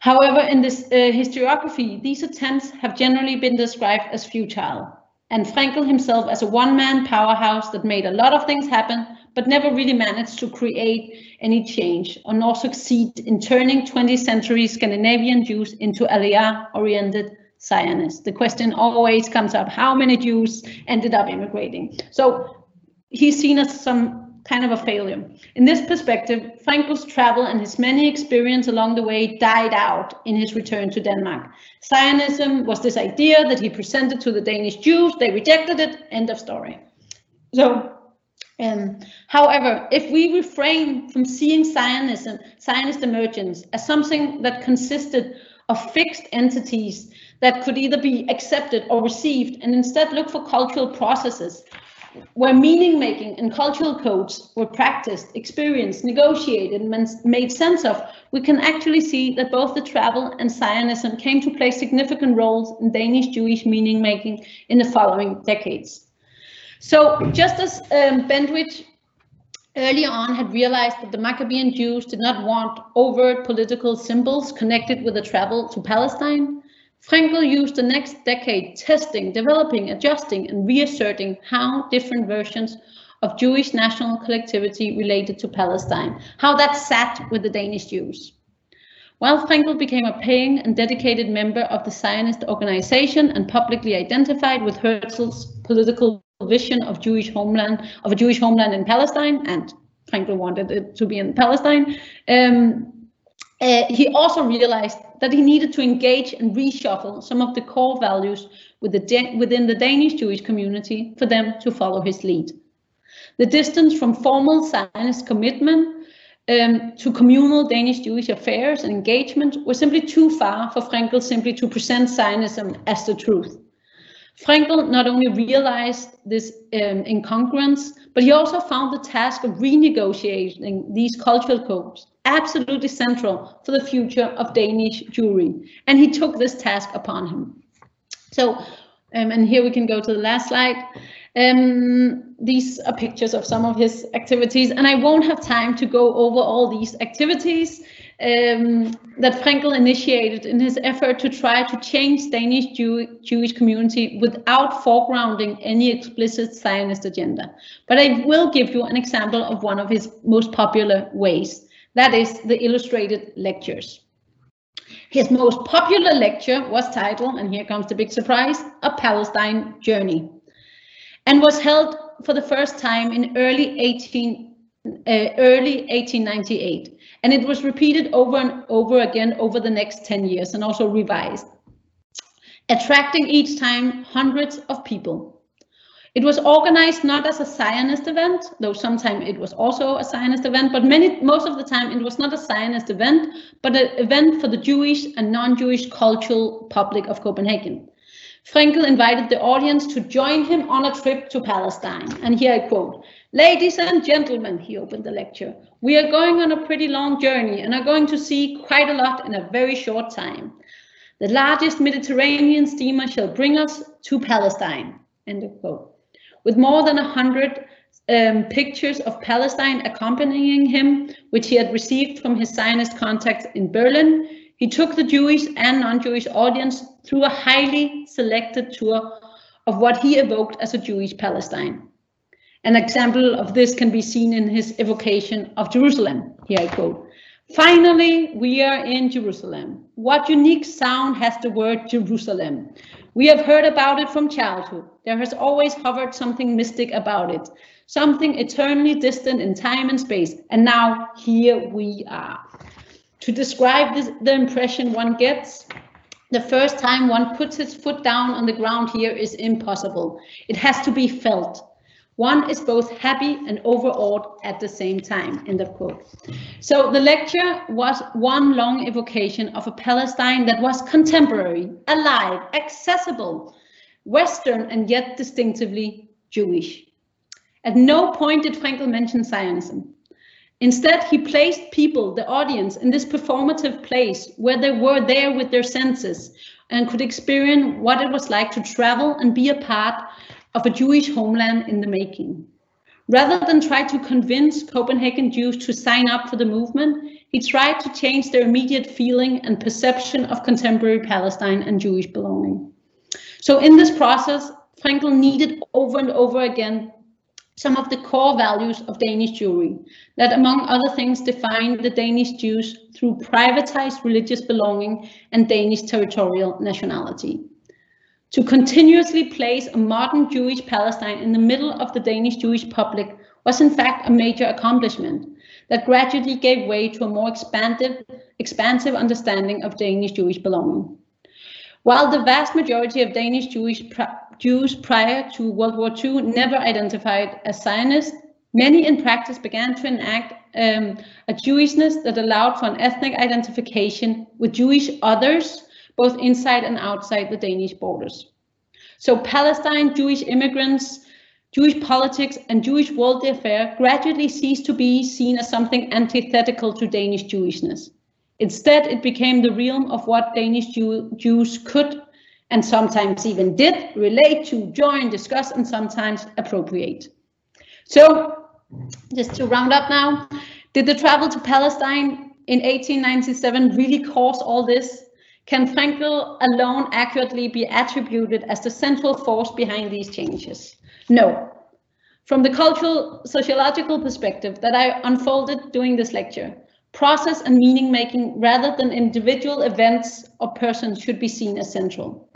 However, in this uh, historiography, these attempts have generally been described as futile, and Fraenkel himself as a one-man powerhouse that made a lot of things happen, but never really managed to create any change or nor succeed in turning 20th century Scandinavian Jews into Aliyah-oriented Zionists. The question always comes up, how many Jews ended up immigrating? So he's seen as some kind of a failure. In this perspective, Fraenkel's travel and his many experience along the way died out in his return to Denmark. Zionism was this idea that he presented to the Danish Jews. They rejected it. End of story. So, um, however, if we refrain from seeing Zionism, Zionist emergence as something that consisted of fixed entities that could either be accepted or received and instead look for cultural processes where meaning making and cultural codes were practiced, experienced, negotiated, and made sense of, we can actually see that both the travel and Zionism came to play significant roles in Danish Jewish meaning making in the following decades. So just as um, Bentwich early on had realized that the Maccabean Jews did not want overt political symbols connected with the travel to Palestine, Fraenkel used the next decade testing, developing, adjusting, and reasserting how different versions of Jewish national collectivity related to Palestine, how that sat with the Danish Jews. While Fraenkel became a paying and dedicated member of the Zionist organization and publicly identified with Herzl's political vision of Jewish homeland of a Jewish homeland in Palestine, and Fraenkel wanted it to be in Palestine, um, uh, he also realized that he needed to engage and reshuffle some of the core values within the Danish Jewish community for them to follow his lead. The distance from formal Zionist commitment um, to communal Danish Jewish affairs and engagement was simply too far for Fraenkel simply to present Zionism as the truth. Fraenkel not only realized this um, incongruence, but he also found the task of renegotiating these cultural codes absolutely central for the future of Danish Jewry. And he took this task upon him. So, um, and here we can go to the last slide. Um, these are pictures of some of his activities, and I won't have time to go over all these activities um, that Fraenkel initiated in his effort to try to change Danish Jew Jewish community without foregrounding any explicit Zionist agenda. But I will give you an example of one of his most popular ways. That is the illustrated lectures. His most popular lecture was titled, and here comes the big surprise, A Palestine Journey, and was held for the first time in early 18, uh, early 1898. And it was repeated over and over again over the next 10 years and also revised, attracting each time hundreds of people. It was organized not as a Zionist event, though sometimes it was also a Zionist event, but many, most of the time it was not a Zionist event, but an event for the Jewish and non-Jewish cultural public of Copenhagen. Fraenkel invited the audience to join him on a trip to Palestine. And here I quote, Ladies and gentlemen, he opened the lecture, we are going on a pretty long journey and are going to see quite a lot in a very short time. The largest Mediterranean steamer shall bring us to Palestine. End of quote with more than 100 um, pictures of Palestine accompanying him, which he had received from his Zionist contacts in Berlin. He took the Jewish and non-Jewish audience through a highly selected tour of what he evoked as a Jewish Palestine. An example of this can be seen in his evocation of Jerusalem. Here I quote, Finally, we are in Jerusalem. What unique sound has the word Jerusalem? We have heard about it from childhood. There has always hovered something mystic about it, something eternally distant in time and space. And now here we are. To describe this, the impression one gets, the first time one puts its foot down on the ground here is impossible. It has to be felt. One is both happy and overawed at the same time, end of quote. So the lecture was one long evocation of a Palestine that was contemporary, alive, accessible, Western, and yet distinctively Jewish. At no point did Fraenkel mention Zionism. Instead, he placed people, the audience, in this performative place where they were there with their senses and could experience what it was like to travel and be a part of a Jewish homeland in the making. Rather than try to convince Copenhagen Jews to sign up for the movement, he tried to change their immediate feeling and perception of contemporary Palestine and Jewish belonging. So in this process, Fraenkel needed over and over again some of the core values of Danish Jewry that among other things define the Danish Jews through privatized religious belonging and Danish territorial nationality. To continuously place a modern Jewish Palestine in the middle of the Danish Jewish public was in fact a major accomplishment that gradually gave way to a more expansive, expansive understanding of Danish Jewish belonging. While the vast majority of Danish Jewish Jews prior to World War II never identified as Zionist, many in practice began to enact um, a Jewishness that allowed for an ethnic identification with Jewish others both inside and outside the Danish borders. So Palestine, Jewish immigrants, Jewish politics and Jewish world affair gradually ceased to be seen as something antithetical to Danish Jewishness. Instead, it became the realm of what Danish Jew Jews could and sometimes even did relate to, join, discuss, and sometimes appropriate. So, just to round up now, did the travel to Palestine in 1897 really cause all this? Can Fraenkel alone accurately be attributed as the central force behind these changes? No. From the cultural sociological perspective that I unfolded during this lecture, process and meaning making rather than individual events or persons should be seen as central.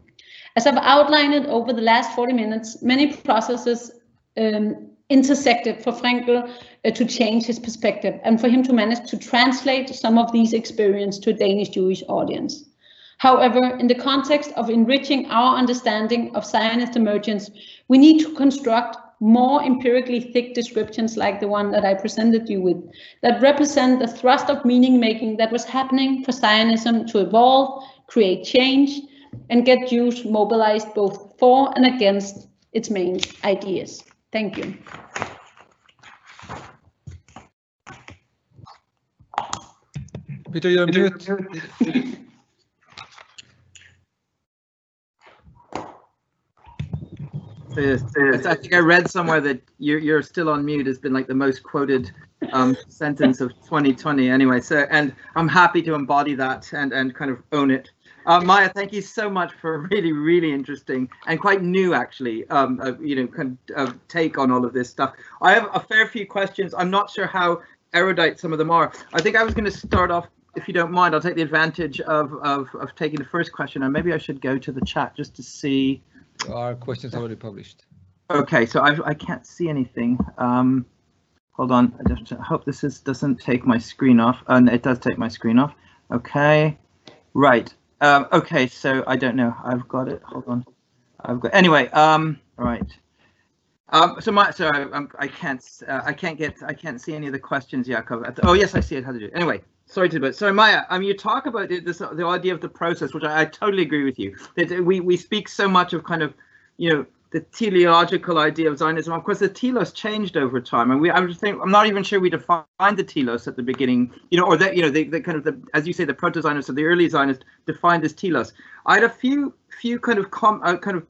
As I've outlined over the last 40 minutes, many processes um, intersected for Fraenkel uh, to change his perspective and for him to manage to translate some of these experiences to a Danish Jewish audience. However, in the context of enriching our understanding of Zionist emergence, we need to construct more empirically thick descriptions like the one that I presented you with, that represent the thrust of meaning making that was happening for Zionism to evolve, create change, and get Jews mobilized both for and against its main ideas. Thank you. Peter, you're mute. I think I read somewhere that you're, you're still on mute has been like the most quoted um, sentence of 2020 anyway. So, and I'm happy to embody that and, and kind of own it. Uh, Maya, thank you so much for a really, really interesting and quite new, actually, um, uh, you know, kind of uh, take on all of this stuff. I have a fair few questions. I'm not sure how erudite some of them are. I think I was going to start off, if you don't mind, I'll take the advantage of, of, of taking the first question, and maybe I should go to the chat just to see our questions already published. Okay, so I, I can't see anything. Um, hold on, I just hope this is doesn't take my screen off. Uh, it does take my screen off. Okay, right. Um, okay, so I don't know. I've got it. Hold on. I've got anyway. Um, right. Um, so my, sorry, I'm, I can't, uh, I can't get, I can't see any of the questions, Jakob. Oh yes, I see it. How to do it. Anyway, sorry to, but sorry, Maya. I mean, you talk about this, the idea of the process, which I, I totally agree with you. That we we speak so much of kind of, you know, the teleological idea of Zionism. Of course, the telos changed over time, and we I'm just think I'm not even sure we defined the telos at the beginning, you know, or that you know the, the kind of the as you say the proto-Zionists or the early Zionists defined as telos. I had a few few kind of com, uh, kind of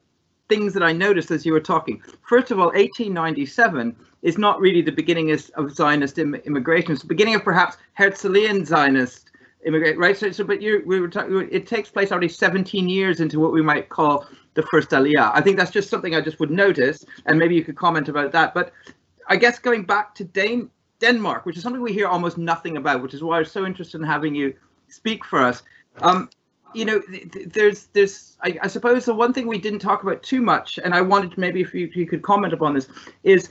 things that I noticed as you were talking. First of all, 1897 is not really the beginning of Zionist Im immigration. It's the beginning of perhaps Herzlian Zionist immigrate, right? So, so but you we were talking. It takes place already 17 years into what we might call the first Aliyah. I think that's just something I just would notice, and maybe you could comment about that. But I guess going back to Dan Denmark, which is something we hear almost nothing about, which is why I was so interested in having you speak for us. Um, you know, there's there's I, I, suppose the one thing we didn't talk about too much, and I wanted maybe if you, if you could comment upon this, is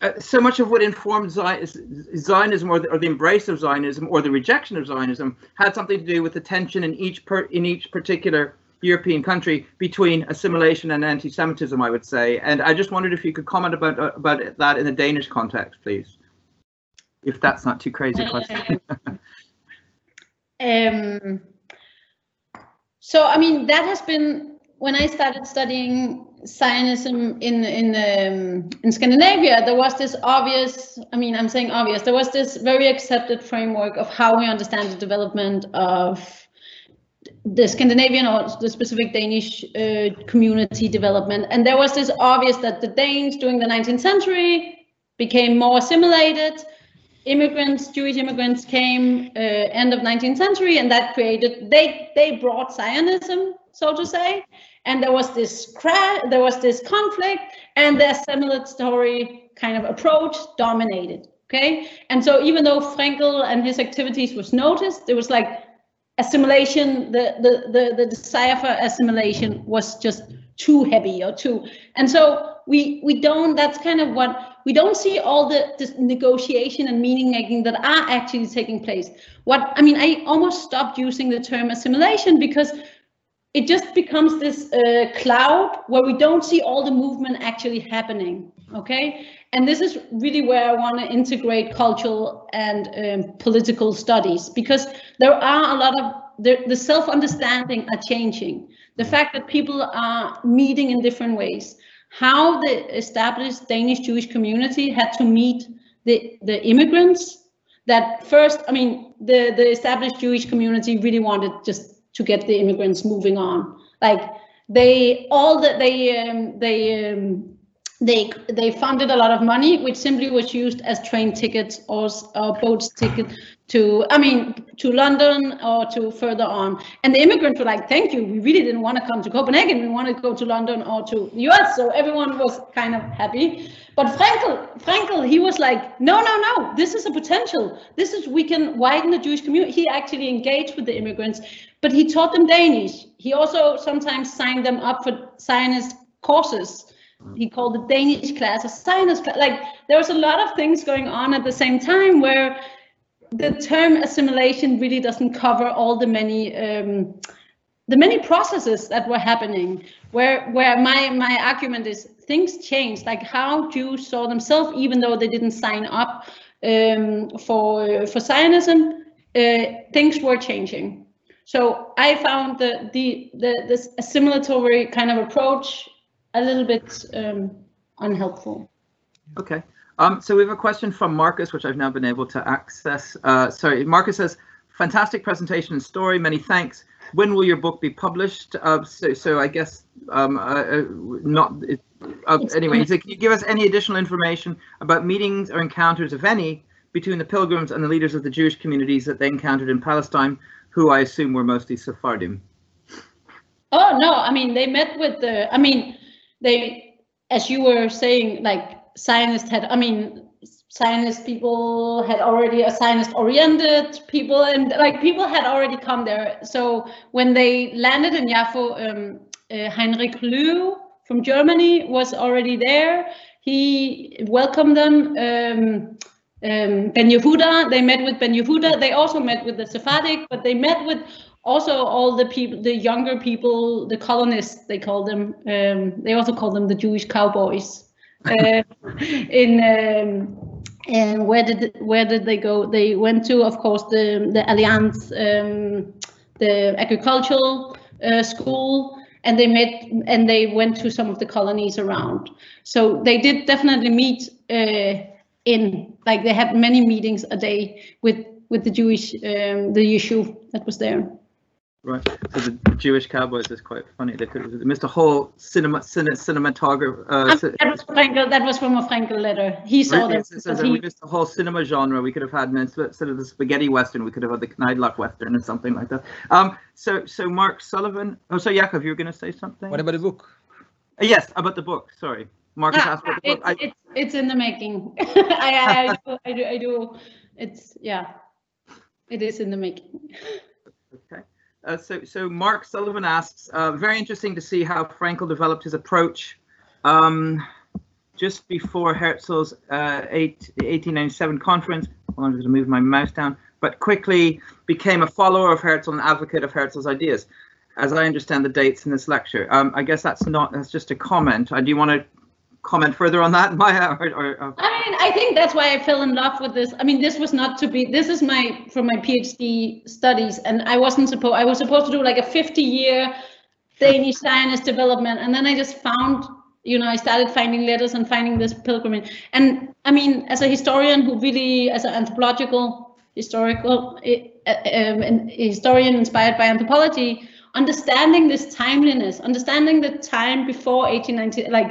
uh, so much of what informed Zionism or the, or the, embrace of Zionism or the rejection of Zionism had something to do with the tension in each per, in each particular European country between assimilation and anti-Semitism, I would say. And I just wondered if you could comment about uh, about that in the Danish context, please, if that's not too crazy a question. um, so, I mean, that has been when I started studying Zionism in in um, in Scandinavia. There was this obvious. I mean, I'm saying obvious. There was this very accepted framework of how we understand the development of the Scandinavian or the specific Danish uh, community development. And there was this obvious that the Danes during the 19th century became more assimilated immigrants, Jewish immigrants came uh, end of 19th century, and that created they they brought Zionism, so to say, and there was this crash, there was this conflict, and the assimilatory kind of approach dominated. Okay, and so even though Fraenkel and his activities was noticed, there was like assimilation, the the the, the desire for assimilation was just too heavy or too, and so we we don't. That's kind of what we don't see all the, negotiation and meaning making that are actually taking place. What I mean, I almost stopped using the term assimilation because it just becomes this uh, cloud where we don't see all the movement actually happening. Okay, and this is really where I want to integrate cultural and um, political studies because there are a lot of the, the self-understanding are changing. The fact that people are meeting in different ways how the established Danish Jewish community had to meet the, the immigrants that first, I mean, the, the established Jewish community really wanted just to get the immigrants moving on. Like they, all that they, um, they, um, they they funded a lot of money, which simply was used as train tickets or, or boats ticket to, I mean, to London or to further on. And the immigrants were like, thank you, we really didn't want to come to Copenhagen, we wanted to go to London or to the US. So everyone was kind of happy. But Fraenkel, Fraenkel, he was like, no, no, no, this is a potential. This is, we can widen the Jewish community. He actually engaged with the immigrants, but he taught them Danish. He also sometimes signed them up for Zionist courses he called the Danish class a Zionist class. Like there was a lot of things going on at the same time where the term assimilation really doesn't cover all the many um, the many processes that were happening. Where where my my argument is things changed, like how Jews saw themselves, even though they didn't sign up um, for for Zionism, uh, things were changing. So I found the the the this assimilatory kind of approach a little bit um, unhelpful. Okay. Um, so we have a question from Marcus, which I've now been able to access. Uh, sorry, Marcus says, fantastic presentation and story. Many thanks. When will your book be published? Uh, so, so I guess um, uh, uh not. Uh, anyway, can you give us any additional information about meetings or encounters, if any, between the pilgrims and the leaders of the Jewish communities that they encountered in Palestine, who I assume were mostly Sephardim? Oh no, I mean they met with the. I mean they, as you were saying, like Zionist had, I mean, Zionist people had already a Zionist oriented people and like people had already come there. So when they landed in Yafo, um, uh, Heinrich Loewe from Germany was already there. He welcomed them. Um, um, Ben Yehuda, they met with Ben Yehuda. They also met with the Sephardic, but they met with also all the people the younger people the colonists they call them um, they also call them the jewish cowboys uh, in um, and where did where did they go? They went to, of course, the the Alliance, um, the agricultural uh, school, and they met and they went to some of the colonies around. So they did definitely meet uh, in like they had many meetings a day with with the Jewish um, the issue that was there. Right. So the Jewish cowboys is quite funny. They could have missed a whole cinema, cine, cinematographer. Uh, Um, that was Fraenkel. That was from a Fraenkel letter. He saw Really? them. So- so because we he- missed the whole cinema genre. We could have had instead of the spaghetti western, we could have had the Kneidlock western or something like that. Um. So so Mark Sullivan. Oh, so Yakov, you were going to say something? What about the book? Uh, yes, about the book. Sorry, Marcus Ah, asked about the it's, book. I, it's, it's in the making. I, I, I, do, I do. I do. It's yeah. It is in the making. Okay. Uh, so, so Mark Sullivan asks, uh, very interesting to see how Fraenkel developed his approach um, just before Herzl's uh, eight, 1897 conference. I'm going to move my mouse down, but quickly became a follower of Herzl and advocate of Herzl's ideas. As I understand the dates in this lecture, um, I guess that's not, that's just a comment. Uh, do want to comment further on that, Maya? Or, or, or- I mean, I think that's why I fell in love with this. I mean, this was not to be. This is my from my PhD studies, and I wasn't supposed. I was supposed to do like a 50-year Danish Zionist development, and then I just found. You know, I started finding letters and finding this pilgrimage. And I mean, as a historian who really, as an anthropological historical eh, eh, um, an historian inspired by anthropology, understanding this timeliness, understanding the time before 1890, like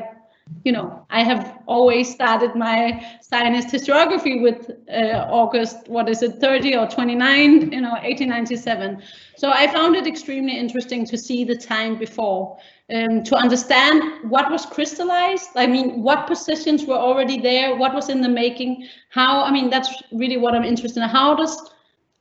you know, I have always started my Zionist historiography with uh, August, what is it, 30 or 29, you know, 1897. So I found it extremely interesting to see the time before, um, to understand what was crystallized. I mean, what positions were already there, what was in the making, how, I mean, that's really what I'm interested in. How does,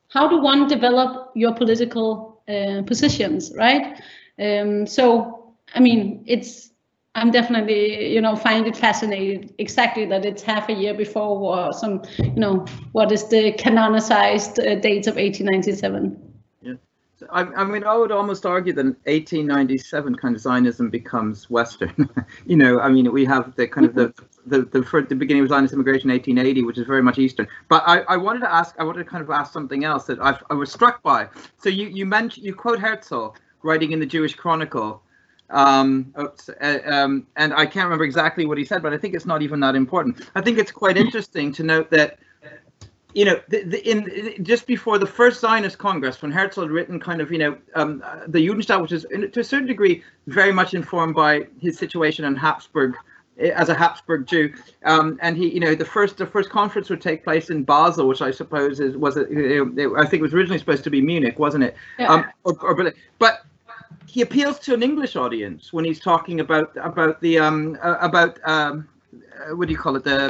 how do one develop your political uh, positions, right? Um, so, I mean, it's, I'm definitely, you know, find it fascinating exactly that it's half a year before or some, you know, what is the canonicized uh, dates of 1897. So, I, I mean, I would almost argue that 1897 kind of Zionism becomes Western. you know, I mean, we have the kind of the the the, for the beginning of Zionist immigration, in 1880, which is very much Eastern. But I, I wanted to ask, I wanted to kind of ask something else that I, I was struck by. So you you mentioned you quote Herzl writing in the Jewish Chronicle. Um, oops, uh, um, and I can't remember exactly what he said, but I think it's not even that important. I think it's quite interesting to note that you know, the, the, in just before the first Zionist Congress, when Herzl had written kind of, you know, um, uh, the Judenstaat, which is in, to a certain degree very much informed by his situation in Habsburg eh, as a Habsburg Jew, um, and he, you know, the first the first conference would take place in Basel, which I suppose is was it, you know, I think it was originally supposed to be Munich, wasn't it? Yeah. Um, or, or but he appeals to an English audience when he's talking about about the um uh, about um uh, what do you call it the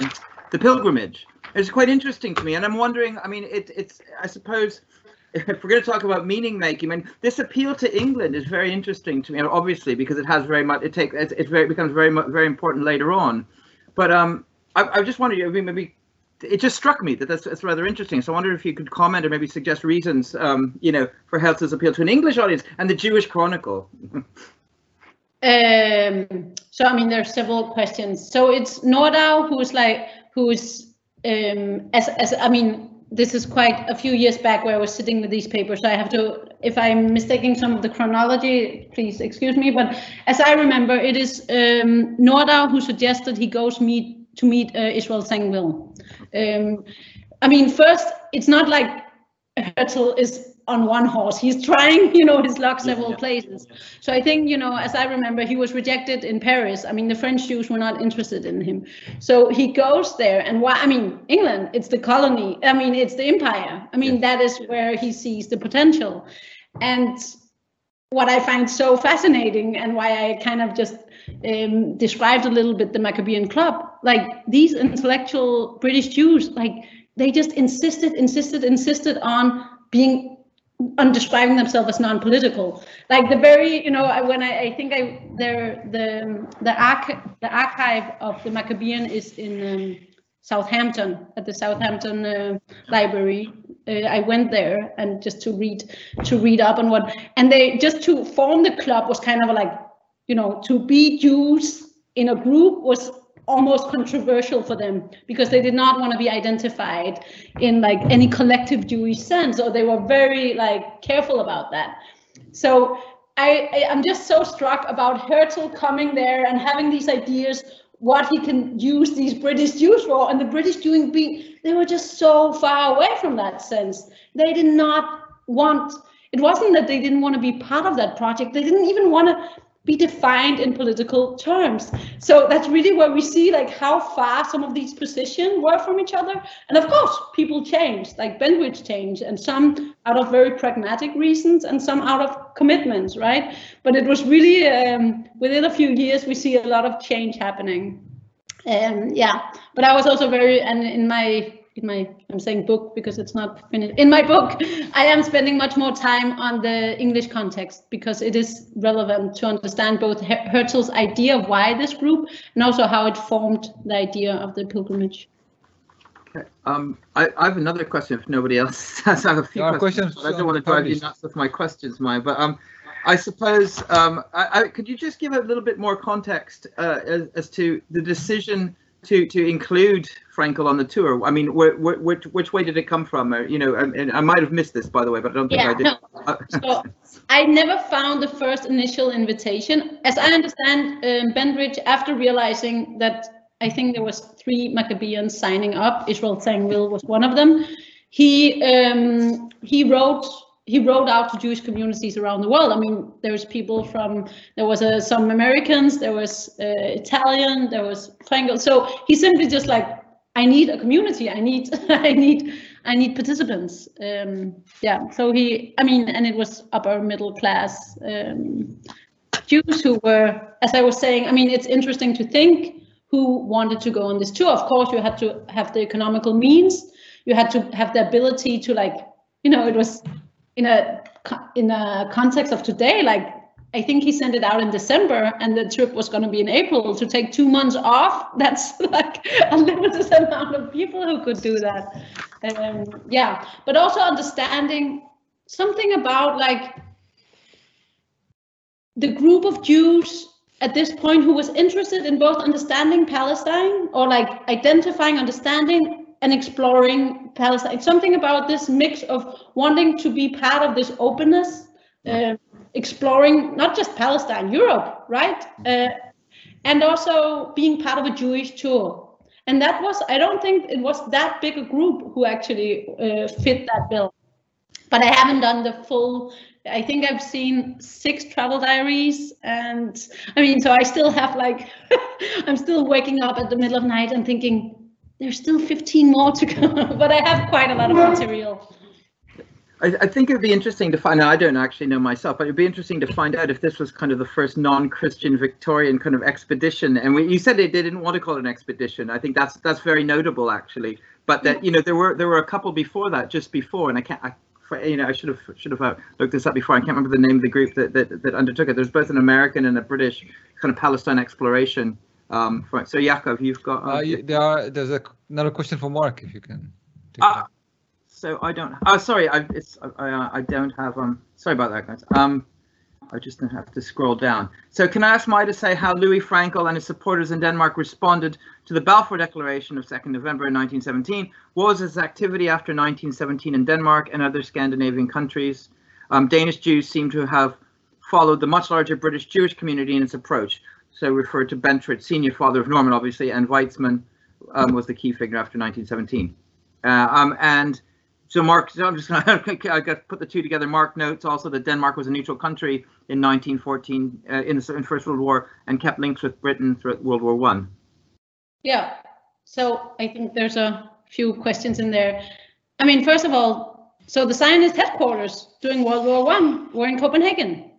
the pilgrimage. It's quite interesting to me, and I'm wondering. I mean, it, it's I suppose if we're going to talk about meaning making, I mean, this appeal to England is very interesting to me, obviously because it has very much. It takes it, it very becomes very much very important later on. But um, I, I just wondered. I mean, maybe it just struck me that that's, that's rather interesting. So I wonder if you could comment or maybe suggest reasons, um, you know, for Herzl's appeal to an English audience and the Jewish Chronicle. Um, so I mean, there are several questions. So it's Nordau who's like who's um, as as I mean, this is quite a few years back where I was sitting with these papers. So I have to, if I'm mistaking some of the chronology, please excuse me. But as I remember, it is um, Nordau who suggested he goes meet to meet uh, Israel Zangwill. Um, I mean, first, it's not like Herzl is on one horse. He's trying, you know, his luck several yeah. places. So I think, you know, as I remember, he was rejected in Paris. I mean, the French Jews were not interested in him. So he goes there, and why? I mean, England, it's the colony. I mean, it's the empire. I mean, that is where he sees the potential. And what I find so fascinating, and why I kind of just um, described a little bit the Maccabean Club, like these intellectual British Jews, like they just insisted, insisted, insisted on being on describing themselves as non-political. Like the very, you know, when I, I think I there the the arch the archive of the Maccabean is in um, Southampton at the Southampton uh, Library. Uh, I went there and just to read to read up on what and they just to form the club was kind of like you know to be Jews in a group was almost controversial for them because they did not want to be identified in like any collective Jewish sense, or they were very like careful about that. So I, I am just so struck about Herzl coming there and having these ideas what he can use these British Jews for, and the British doing being they were just so far away from that sense. They did not want. It wasn't that they didn't want to be part of that project. They didn't even want to be defined in political terms. So that's really where we see like how far some of these positions were from each other. And of course, people changed, like Bentwich changed, and some out of very pragmatic reasons and some out of commitments, right? But it was really um, within a few years we see a lot of change happening. Um, yeah, but I was also very and in my in my I'm saying book because it's not finished. In my book, I am spending much more time on the English context because it is relevant to understand both Herzl's idea of why this group and also how it formed the idea of the pilgrimage. Okay. Um, I, I have another question if nobody else has. I have a few questions. questions I don't want to drive you nuts with my questions, Maya, but um, I suppose um, I, I, could you just give a little bit more context uh, as, as to the decision to to include Fraenkel on the tour? I mean, wh- wh- which which way did it come from? Uh, you know, and I might have missed this by the way, but I don't think yeah, I did. No. so I never found the first initial invitation. As I understand, um, Bentwich, after realizing that I think there was three Maccabeans signing up, Israel Zangwill was one of them. He um, he wrote he wrote out to Jewish communities around the world. I mean, there's people from there was uh, some Americans, there was uh, Italian, there was Fraenkel. So he simply just like, I need a community. I need, I need, I need participants. Um, yeah. So he, I mean, and it was upper middle class um, Jews who were, as I was saying. I mean, it's interesting to think who wanted to go on this tour. Of course, you had to have the economical means. You had to have the ability to like, you know, it was in a in a context of today, like I think he sent it out in December, and the trip was going to be in April. To take two months off, that's like a limited amount of people who could do that. Um, yeah, but also understanding something about like the group of Jews at this point who was interested in both understanding Palestine or like identifying, understanding and exploring Palestine. Something about this mix of wanting to be part of this openness, uh, exploring not just Palestine, Europe, right? Uh, and also being part of a Jewish tour. And that was, I don't think it was that big a group who actually uh, fit that bill. But I haven't done the full I think I've seen six travel diaries, and I mean, so I still have like, I'm still waking up at the middle of night and thinking, there's still 15 more to go, but I have quite a lot of material. I, I, think it'd be interesting to find out. I don't actually know myself, but it'd be interesting to find out if this was kind of the first non-Christian Victorian kind of expedition. And we, you said they, didn't want to call it an expedition. I think that's that's very notable actually. But that you know there were there were a couple before that, just before, and I can't. I, you know, I should have should have uh, looked this up before. I can't remember the name of the group that, that that undertook it. There's both an American and a British kind of Palestine exploration um, right. So Yaakov, you've got. Uh, uh, there are, there's a, another question for Mark, if you can. Uh, so I don't. Oh, sorry. I it's I, uh, I don't have um. Sorry about that, guys. Um, I just don't have to scroll down. So can I ask Maya to say how Louis Fraenkel and his supporters in Denmark responded to the Balfour Declaration of 2nd November 1917? What was his activity after 1917 in Denmark and other Scandinavian countries? Um, Danish Jews seem to have followed the much larger British Jewish community in its approach so referred to Bentwich, senior father of Norman, obviously, and Weizmann um, was the key figure after 1917. Uh, um, and so Mark, so I'm just going to put the two together. Mark notes also that Denmark was a neutral country in 1914 uh, in the First World War and kept links with Britain throughout World War One. Yeah, so I think there's a few questions in there. I mean, first of all, so the Zionist headquarters during World War One were in Copenhagen,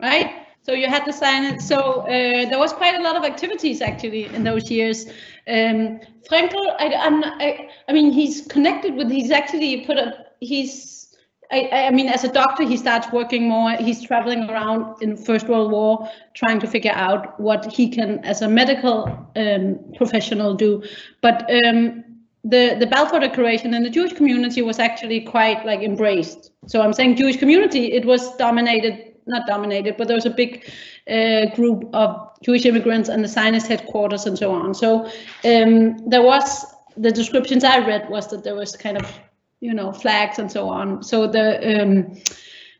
right? So you had to sign it. So uh, there was quite a lot of activities actually in those years. Um, Fraenkel, I, I, I, mean, he's connected with. He's actually put a. He's. I, I mean, as a doctor, he starts working more. He's traveling around in First World War, trying to figure out what he can, as a medical um, professional, do. But um, the the Balfour Declaration in the Jewish community was actually quite like embraced. So I'm saying Jewish community. It was dominated not dominated, but there was a big uh, group of Jewish immigrants and the Zionist headquarters and so on. So um, there was the descriptions I read was that there was kind of you know flags and so on. So the um,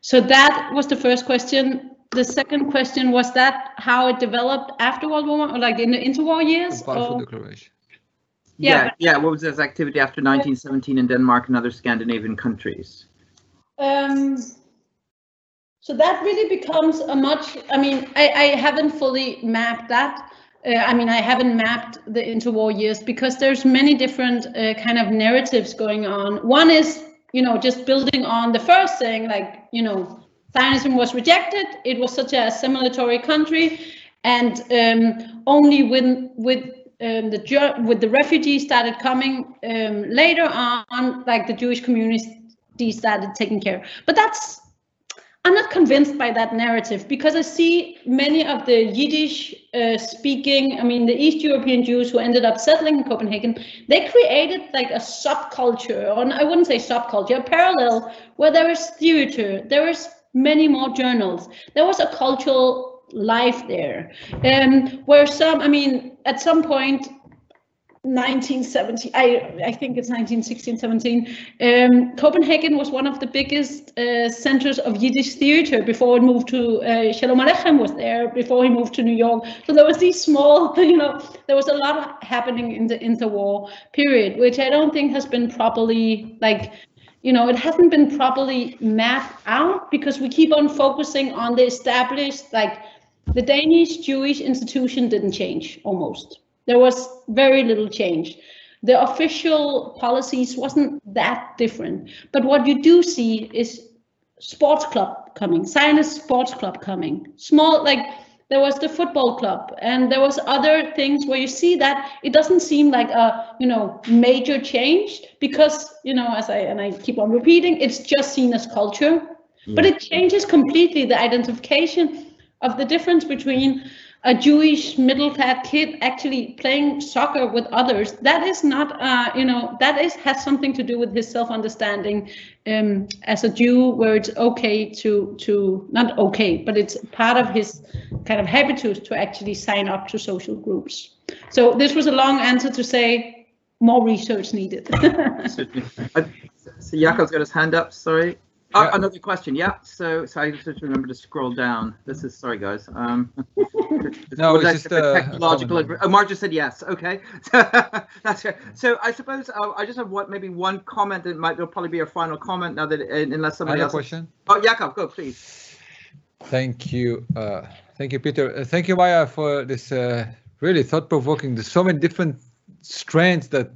so that was the first question. The second question was that how it developed after World War One, or like in the interwar years? Balfour or- Declaration. Yeah, Yeah, yeah. What was this activity after 1917 in Denmark and other Scandinavian countries? Um, so that really becomes a much, I mean, I, I haven't fully mapped that. Uh, I mean, I haven't mapped the interwar years because there's many different uh, kind of narratives going on. One is, you know, just building on the first thing, like, you know, Zionism was rejected. It was such a assimilatory country, and um, only when with um, the with the refugees started coming um, later on, like the Jewish community started taking care. But that's I'm not convinced by that narrative because I see many of the Yiddish uh, speaking, I mean, the East European Jews who ended up settling in Copenhagen, they created like a subculture, or I wouldn't say subculture, a parallel where there is theater, there is many more journals. There was a cultural life there. Um, where some, I mean, at some point, 1970, I, I think it's 1916, 17. Um, Copenhagen was one of the biggest uh, centers of Yiddish theater before it moved to, uh, Shalom Aleichem was there before he moved to New York. So there was these small, you know, there was a lot happening in the interwar period, which I don't think has been properly, like, you know, it hasn't been properly mapped out because we keep on focusing on the established, like, the Danish Jewish institution didn't change almost. There was very little change. The official policies wasn't that different. But what you do see is sports club coming, Zionist sports club coming, small like there was the football club and there was other things where you see that it doesn't seem like a you know major change because you know as I and I keep on repeating it's just seen as culture but mm. it changes completely the identification of the difference between a Jewish middle class kid actually playing soccer with others. That is not, uh, you know, that is has something to do with his self understanding um, as a Jew, where it's okay to to not okay, but it's part of his kind of habitus to actually sign up to social groups. So this was a long answer to say more research needed. Uh, so Jakob's got his hand up. Sorry. Oh, Yeah. another question. Yeah. So, so I just remember to scroll down. This is sorry, guys. Um, No, it's just a a technological. oh, just said yes. Okay, that's good. So I suppose uh, I just have what maybe one comment that might there'll probably be a final comment now that uh, unless somebody Another else. question. Oh, Jakob, go please. Thank you. Uh, thank you, Peter. Uh, thank you, Maya, for this uh, really thought-provoking. There's so many different strands that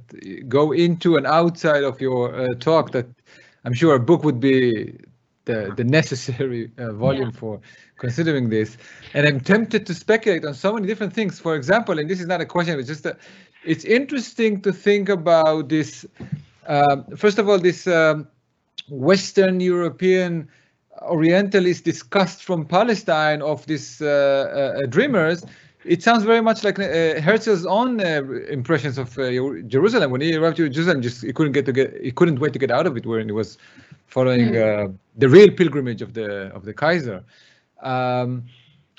go into and outside of your uh, talk that I'm sure a book would be the, the necessary uh, volume Yeah. for considering this. And I'm tempted to speculate on so many different things. For example, and this is not a question, it's just a, it's interesting to think about this. Um, first of all, this um, Western European Orientalist disgust from Palestine of these uh, uh, dreamers, it sounds very much like uh, Herzl's own uh, impressions of uh, Jerusalem. When he arrived to Jerusalem, just he couldn't get to get he couldn't wait to get out of it, where he was following uh, the real pilgrimage of the of the Kaiser. Um,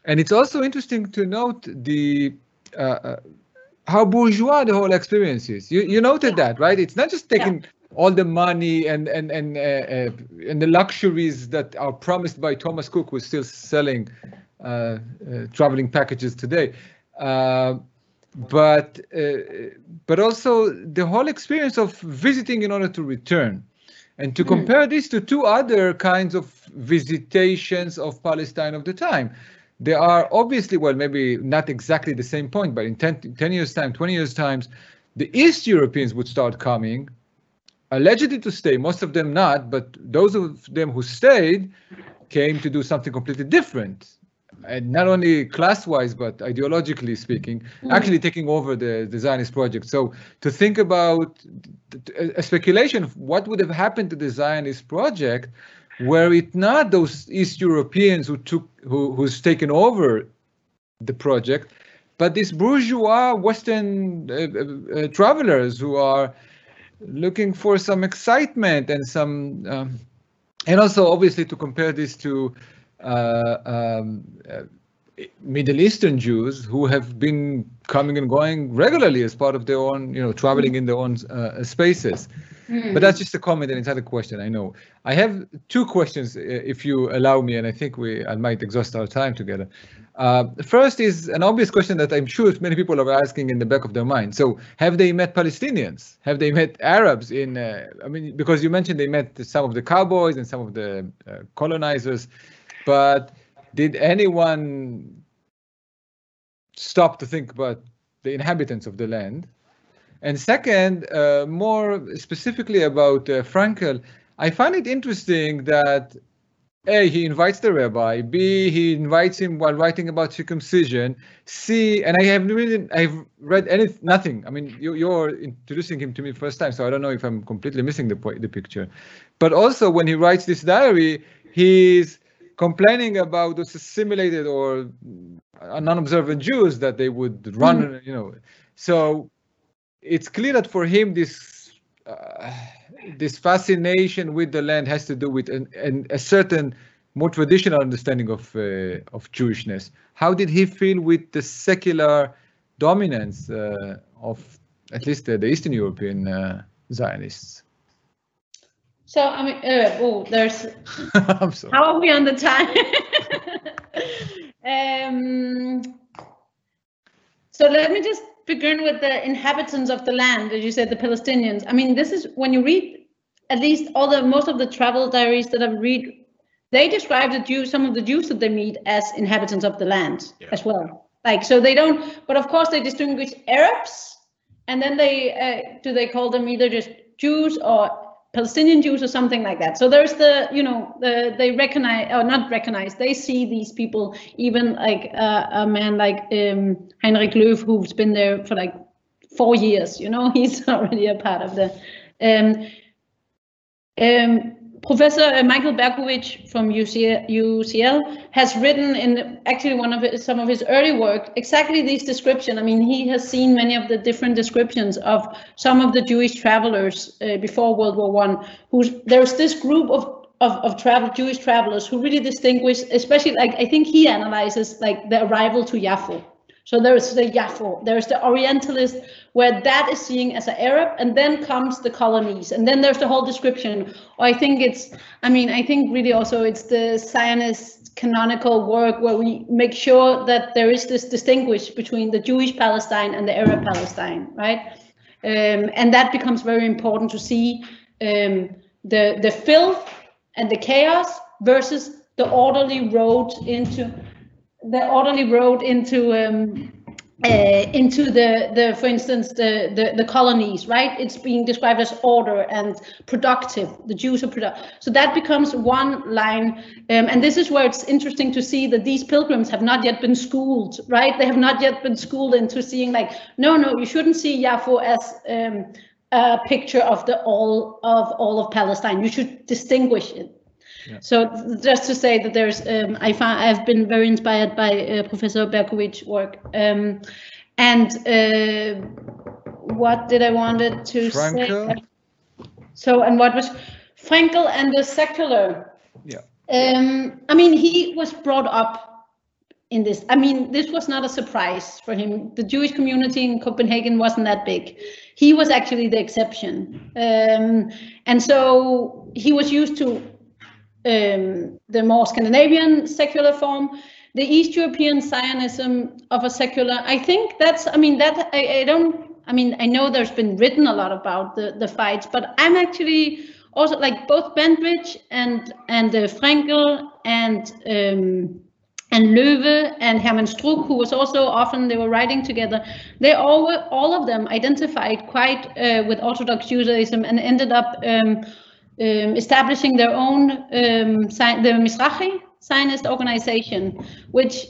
and it's also interesting to note the uh, uh, how bourgeois the whole experience is. You you noted that, right? It's not just taking all the money and and and uh, uh, and the luxuries that are promised by Thomas Cook, who's still selling traveling packages today. Uh, but uh, but also the whole experience of visiting in order to return and to compare this to two other kinds of visitations of Palestine of the time. There are obviously, well, maybe not exactly the same point, but in 10, 10 years' time, 20 years' times, the East Europeans would start coming, allegedly to stay, most of them not, but those of them who stayed came to do something completely different. And not only class-wise, but ideologically speaking, actually taking over the, the Zionist project. So to think about a a speculation of what would have happened to the Zionist project, were it not those East Europeans who took, who, who's taken over the project, but these bourgeois Western uh, uh, uh, travelers who are looking for some excitement and some, um, and also obviously to compare this to um, uh, Middle Eastern Jews who have been coming and going regularly as part of their own, you know, traveling in their own uh, spaces. Mm. But that's just a comment and it's not a question. I know. I have two questions, uh, if you allow me, and I think we I might exhaust our time together. Uh, first is an obvious question that I'm sure many people are asking in the back of their mind. So, have they met Palestinians? Have they met Arabs? In uh, I mean, because you mentioned they met some of the cowboys and some of the uh, colonizers, but did anyone stop to think about the inhabitants of the land? And second, uh, more specifically about uh, Fraenkel, I find it interesting that a, he invites the rabbi. B, he invites him while writing about circumcision. C, and I have really, I've read any nothing. I mean, you, you're introducing him to me first time, so I don't know if I'm completely missing the the picture. But also, when he writes this diary, he's complaining about those assimilated or non-observant Jews that they would run, mm. you know. So it's clear that for him, this. Uh, this fascination with the land has to do with an, an, a certain more traditional understanding of uh, of Jewishness. How did he feel with the secular dominance uh, of at least the, the Eastern European uh, Zionists? So I mean, uh, oh, there's. I'm sorry. How are we on the time? um, so let me just begin with the inhabitants of the land, as you said, the Palestinians. I mean, this is when you read at least all the most of the travel diaries that I've read, they describe the Jews, some of the Jews that they meet as inhabitants of the land yeah. as well. Like so, they don't. But of course, they distinguish Arabs, and then they uh, do they call them either just Jews or Palestinian Jews or something like that. So there's the, you know, the, they recognize or not recognize, they see these people, even like uh, a man like um, Heinrich Loewe, who's been there for like four years, you know, he's already a part of the. Um, um, Professor uh, Michael Berkowitz from UCL has written in actually one of his, some of his early work exactly these description. I mean, he has seen many of the different descriptions of some of the Jewish travelers uh, before World War One. Who's there's this group of of, of travel Jewish travelers who really distinguish, especially like I think he analyzes like the arrival to Yafo so there's the Yafo, there's the Orientalist, where that is seen as an Arab, and then comes the colonies, and then there's the whole description. Or I think it's, I mean, I think really also it's the Zionist canonical work where we make sure that there is this distinguish between the Jewish Palestine and the Arab Palestine, right? Um, and that becomes very important to see um, the the filth and the chaos versus the orderly road into the orderly road into um, uh, into the the for instance the, the the colonies right? It's being described as order and productive the jews are productive so that becomes one line um, and this is where it's interesting to see that these pilgrims have not yet been schooled right? They have not yet been schooled into seeing like no no you shouldn't see Yafo as um, a picture of the all of all of palestine. You should distinguish it so just to say that there's, um, I find I've been very inspired by uh, Professor Berkowitz's work. Um, and uh, what did I wanted to Fraenkel. say? So and what was Fraenkel and the secular? Yeah. Um, I mean, he was brought up in this. I mean, this was not a surprise for him. The Jewish community in Copenhagen wasn't that big. He was actually the exception. Um, and so he was used to um, the more Scandinavian secular form, the East European Zionism of a secular. I think that's. I mean that I, I don't. I mean I know there's been written a lot about the the fights, but I'm actually also like both Bentwich and and uh, Fraenkel and um, and Loewe and Hermann Struck, who was also often they were writing together. They all were, all of them identified quite uh, with Orthodox Judaism and ended up um, um, establishing their own um, the Mizrahi Zionist organization, which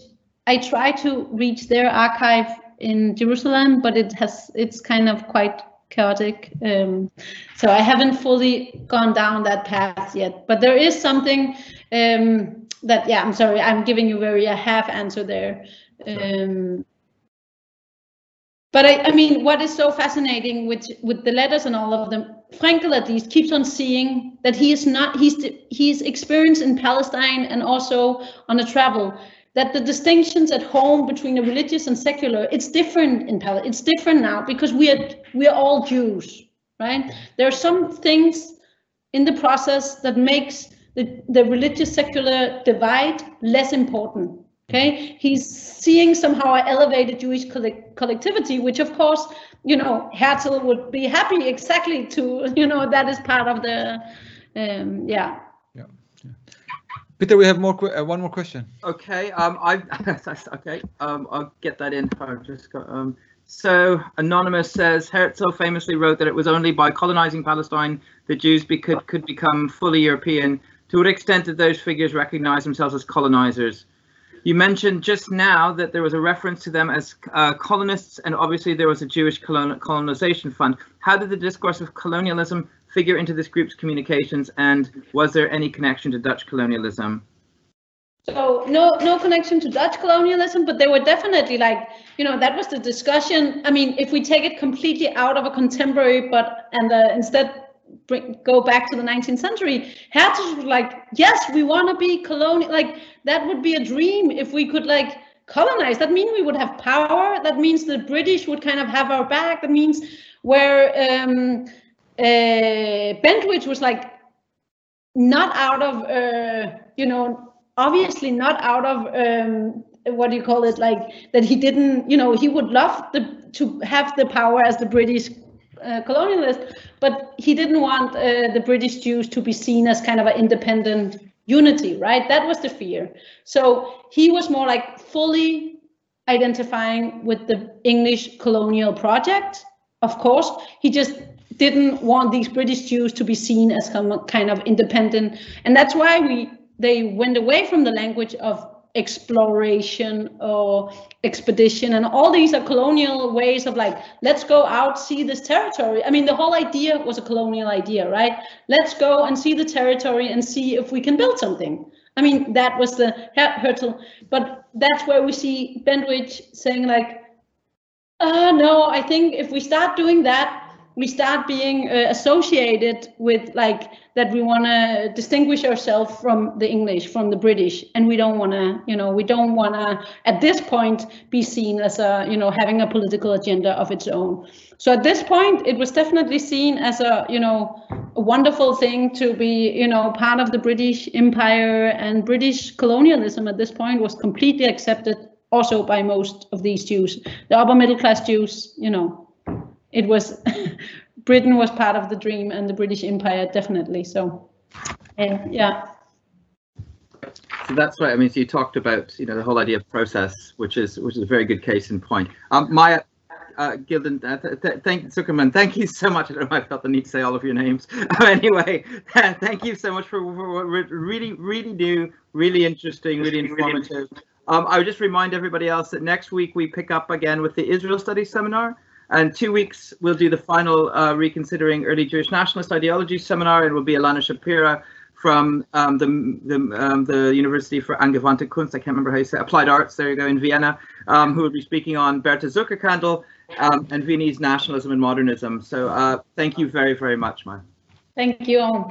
I try to reach their archive in Jerusalem, but it has it's kind of quite chaotic. Um, so I haven't fully gone down that path yet. But there is something um, that yeah, I'm sorry, I'm giving you very a half answer there. Um, but I, I mean, what is so fascinating with with the letters and all of them, Fraenkel at least keeps on seeing that he is not he's he's experienced in Palestine and also on a travel that the distinctions at home between the religious and secular it's different in Palestine. It's different now because we are we are all Jews, right? There are some things in the process that makes the, the religious secular divide less important Okay, he's seeing somehow an elevated Jewish collectivity, which of course, you know, Herzl would be happy exactly to, you know, that is part of the, um, yeah. Yeah. yeah. Peter, we have more uh, one more question. Okay, um, I okay, um, I'll get that in. I just got um. So anonymous says Herzl famously wrote that it was only by colonizing Palestine that Jews be, could could become fully European. To what extent did those figures recognize themselves as colonizers? You mentioned just now that there was a reference to them as uh, colonists, and obviously there was a Jewish colon colonization fund. How did the discourse of colonialism figure into this group's communications, and was there any connection to Dutch colonialism? So no, no connection to Dutch colonialism, but they were definitely like, you know, that was the discussion. I mean, if we take it completely out of a contemporary, but and uh, instead bring, go back to the 19th century, Herzl was like, yes, we want to be colonial. Like that would be a dream if we could like colonize. That means we would have power. That means the British would kind of have our back. That means where um, uh, Bentwich was like not out of, uh, you know, obviously not out of um, what do you call it like that he didn't you know he would love the to have the power as the british uh, colonialist, but he didn't want uh, the British Jews to be seen as kind of an independent unity, right? That was the fear. So he was more like fully identifying with the English colonial project. Of course, he just didn't want these British Jews to be seen as some kind of independent, and that's why we they went away from the language of exploration or expedition and all these are colonial ways of like let's go out see this territory. I mean the whole idea was a colonial idea right? Let's go and see the territory and see if we can build something. I mean that was the Herzl but that's where we see Bentwich saying like uh no i think if we start doing that we start being uh, associated with like that we want to distinguish ourselves from the english from the british. And we don't want to you know we don't want to at this point be seen as a you know having a political agenda of its own. So at this point it was definitely seen as a you know a wonderful thing to be you know part of the british empire. And british colonialism at this point was completely accepted also by most of these jews the upper middle class jews you know it was Britain was part of the dream and the British Empire definitely. So, uh, yeah. So that's right. I mean, so you talked about you know the whole idea of process, which is which is a very good case in point. Um, Maya uh, Gilden, uh, th th thank Zuckerman, thank you so much. I don't know if I felt the need to say all of your names. anyway, thank you so much for, for, really, really new, really interesting, really informative. Um, I would just remind everybody else that next week we pick up again with the Israel Studies Seminar. And two weeks, we'll do the final uh, Reconsidering Early Jewish Nationalist Ideology seminar. It will be Elana Shapira from um, the the, um, the University for Angewandte Kunst, I can't remember how you say Applied Arts, there you go, in Vienna, um, who will be speaking on Berta Zuckerkandl um, and Viennese nationalism and modernism. So uh, thank you very, very much, Maya. Thank you.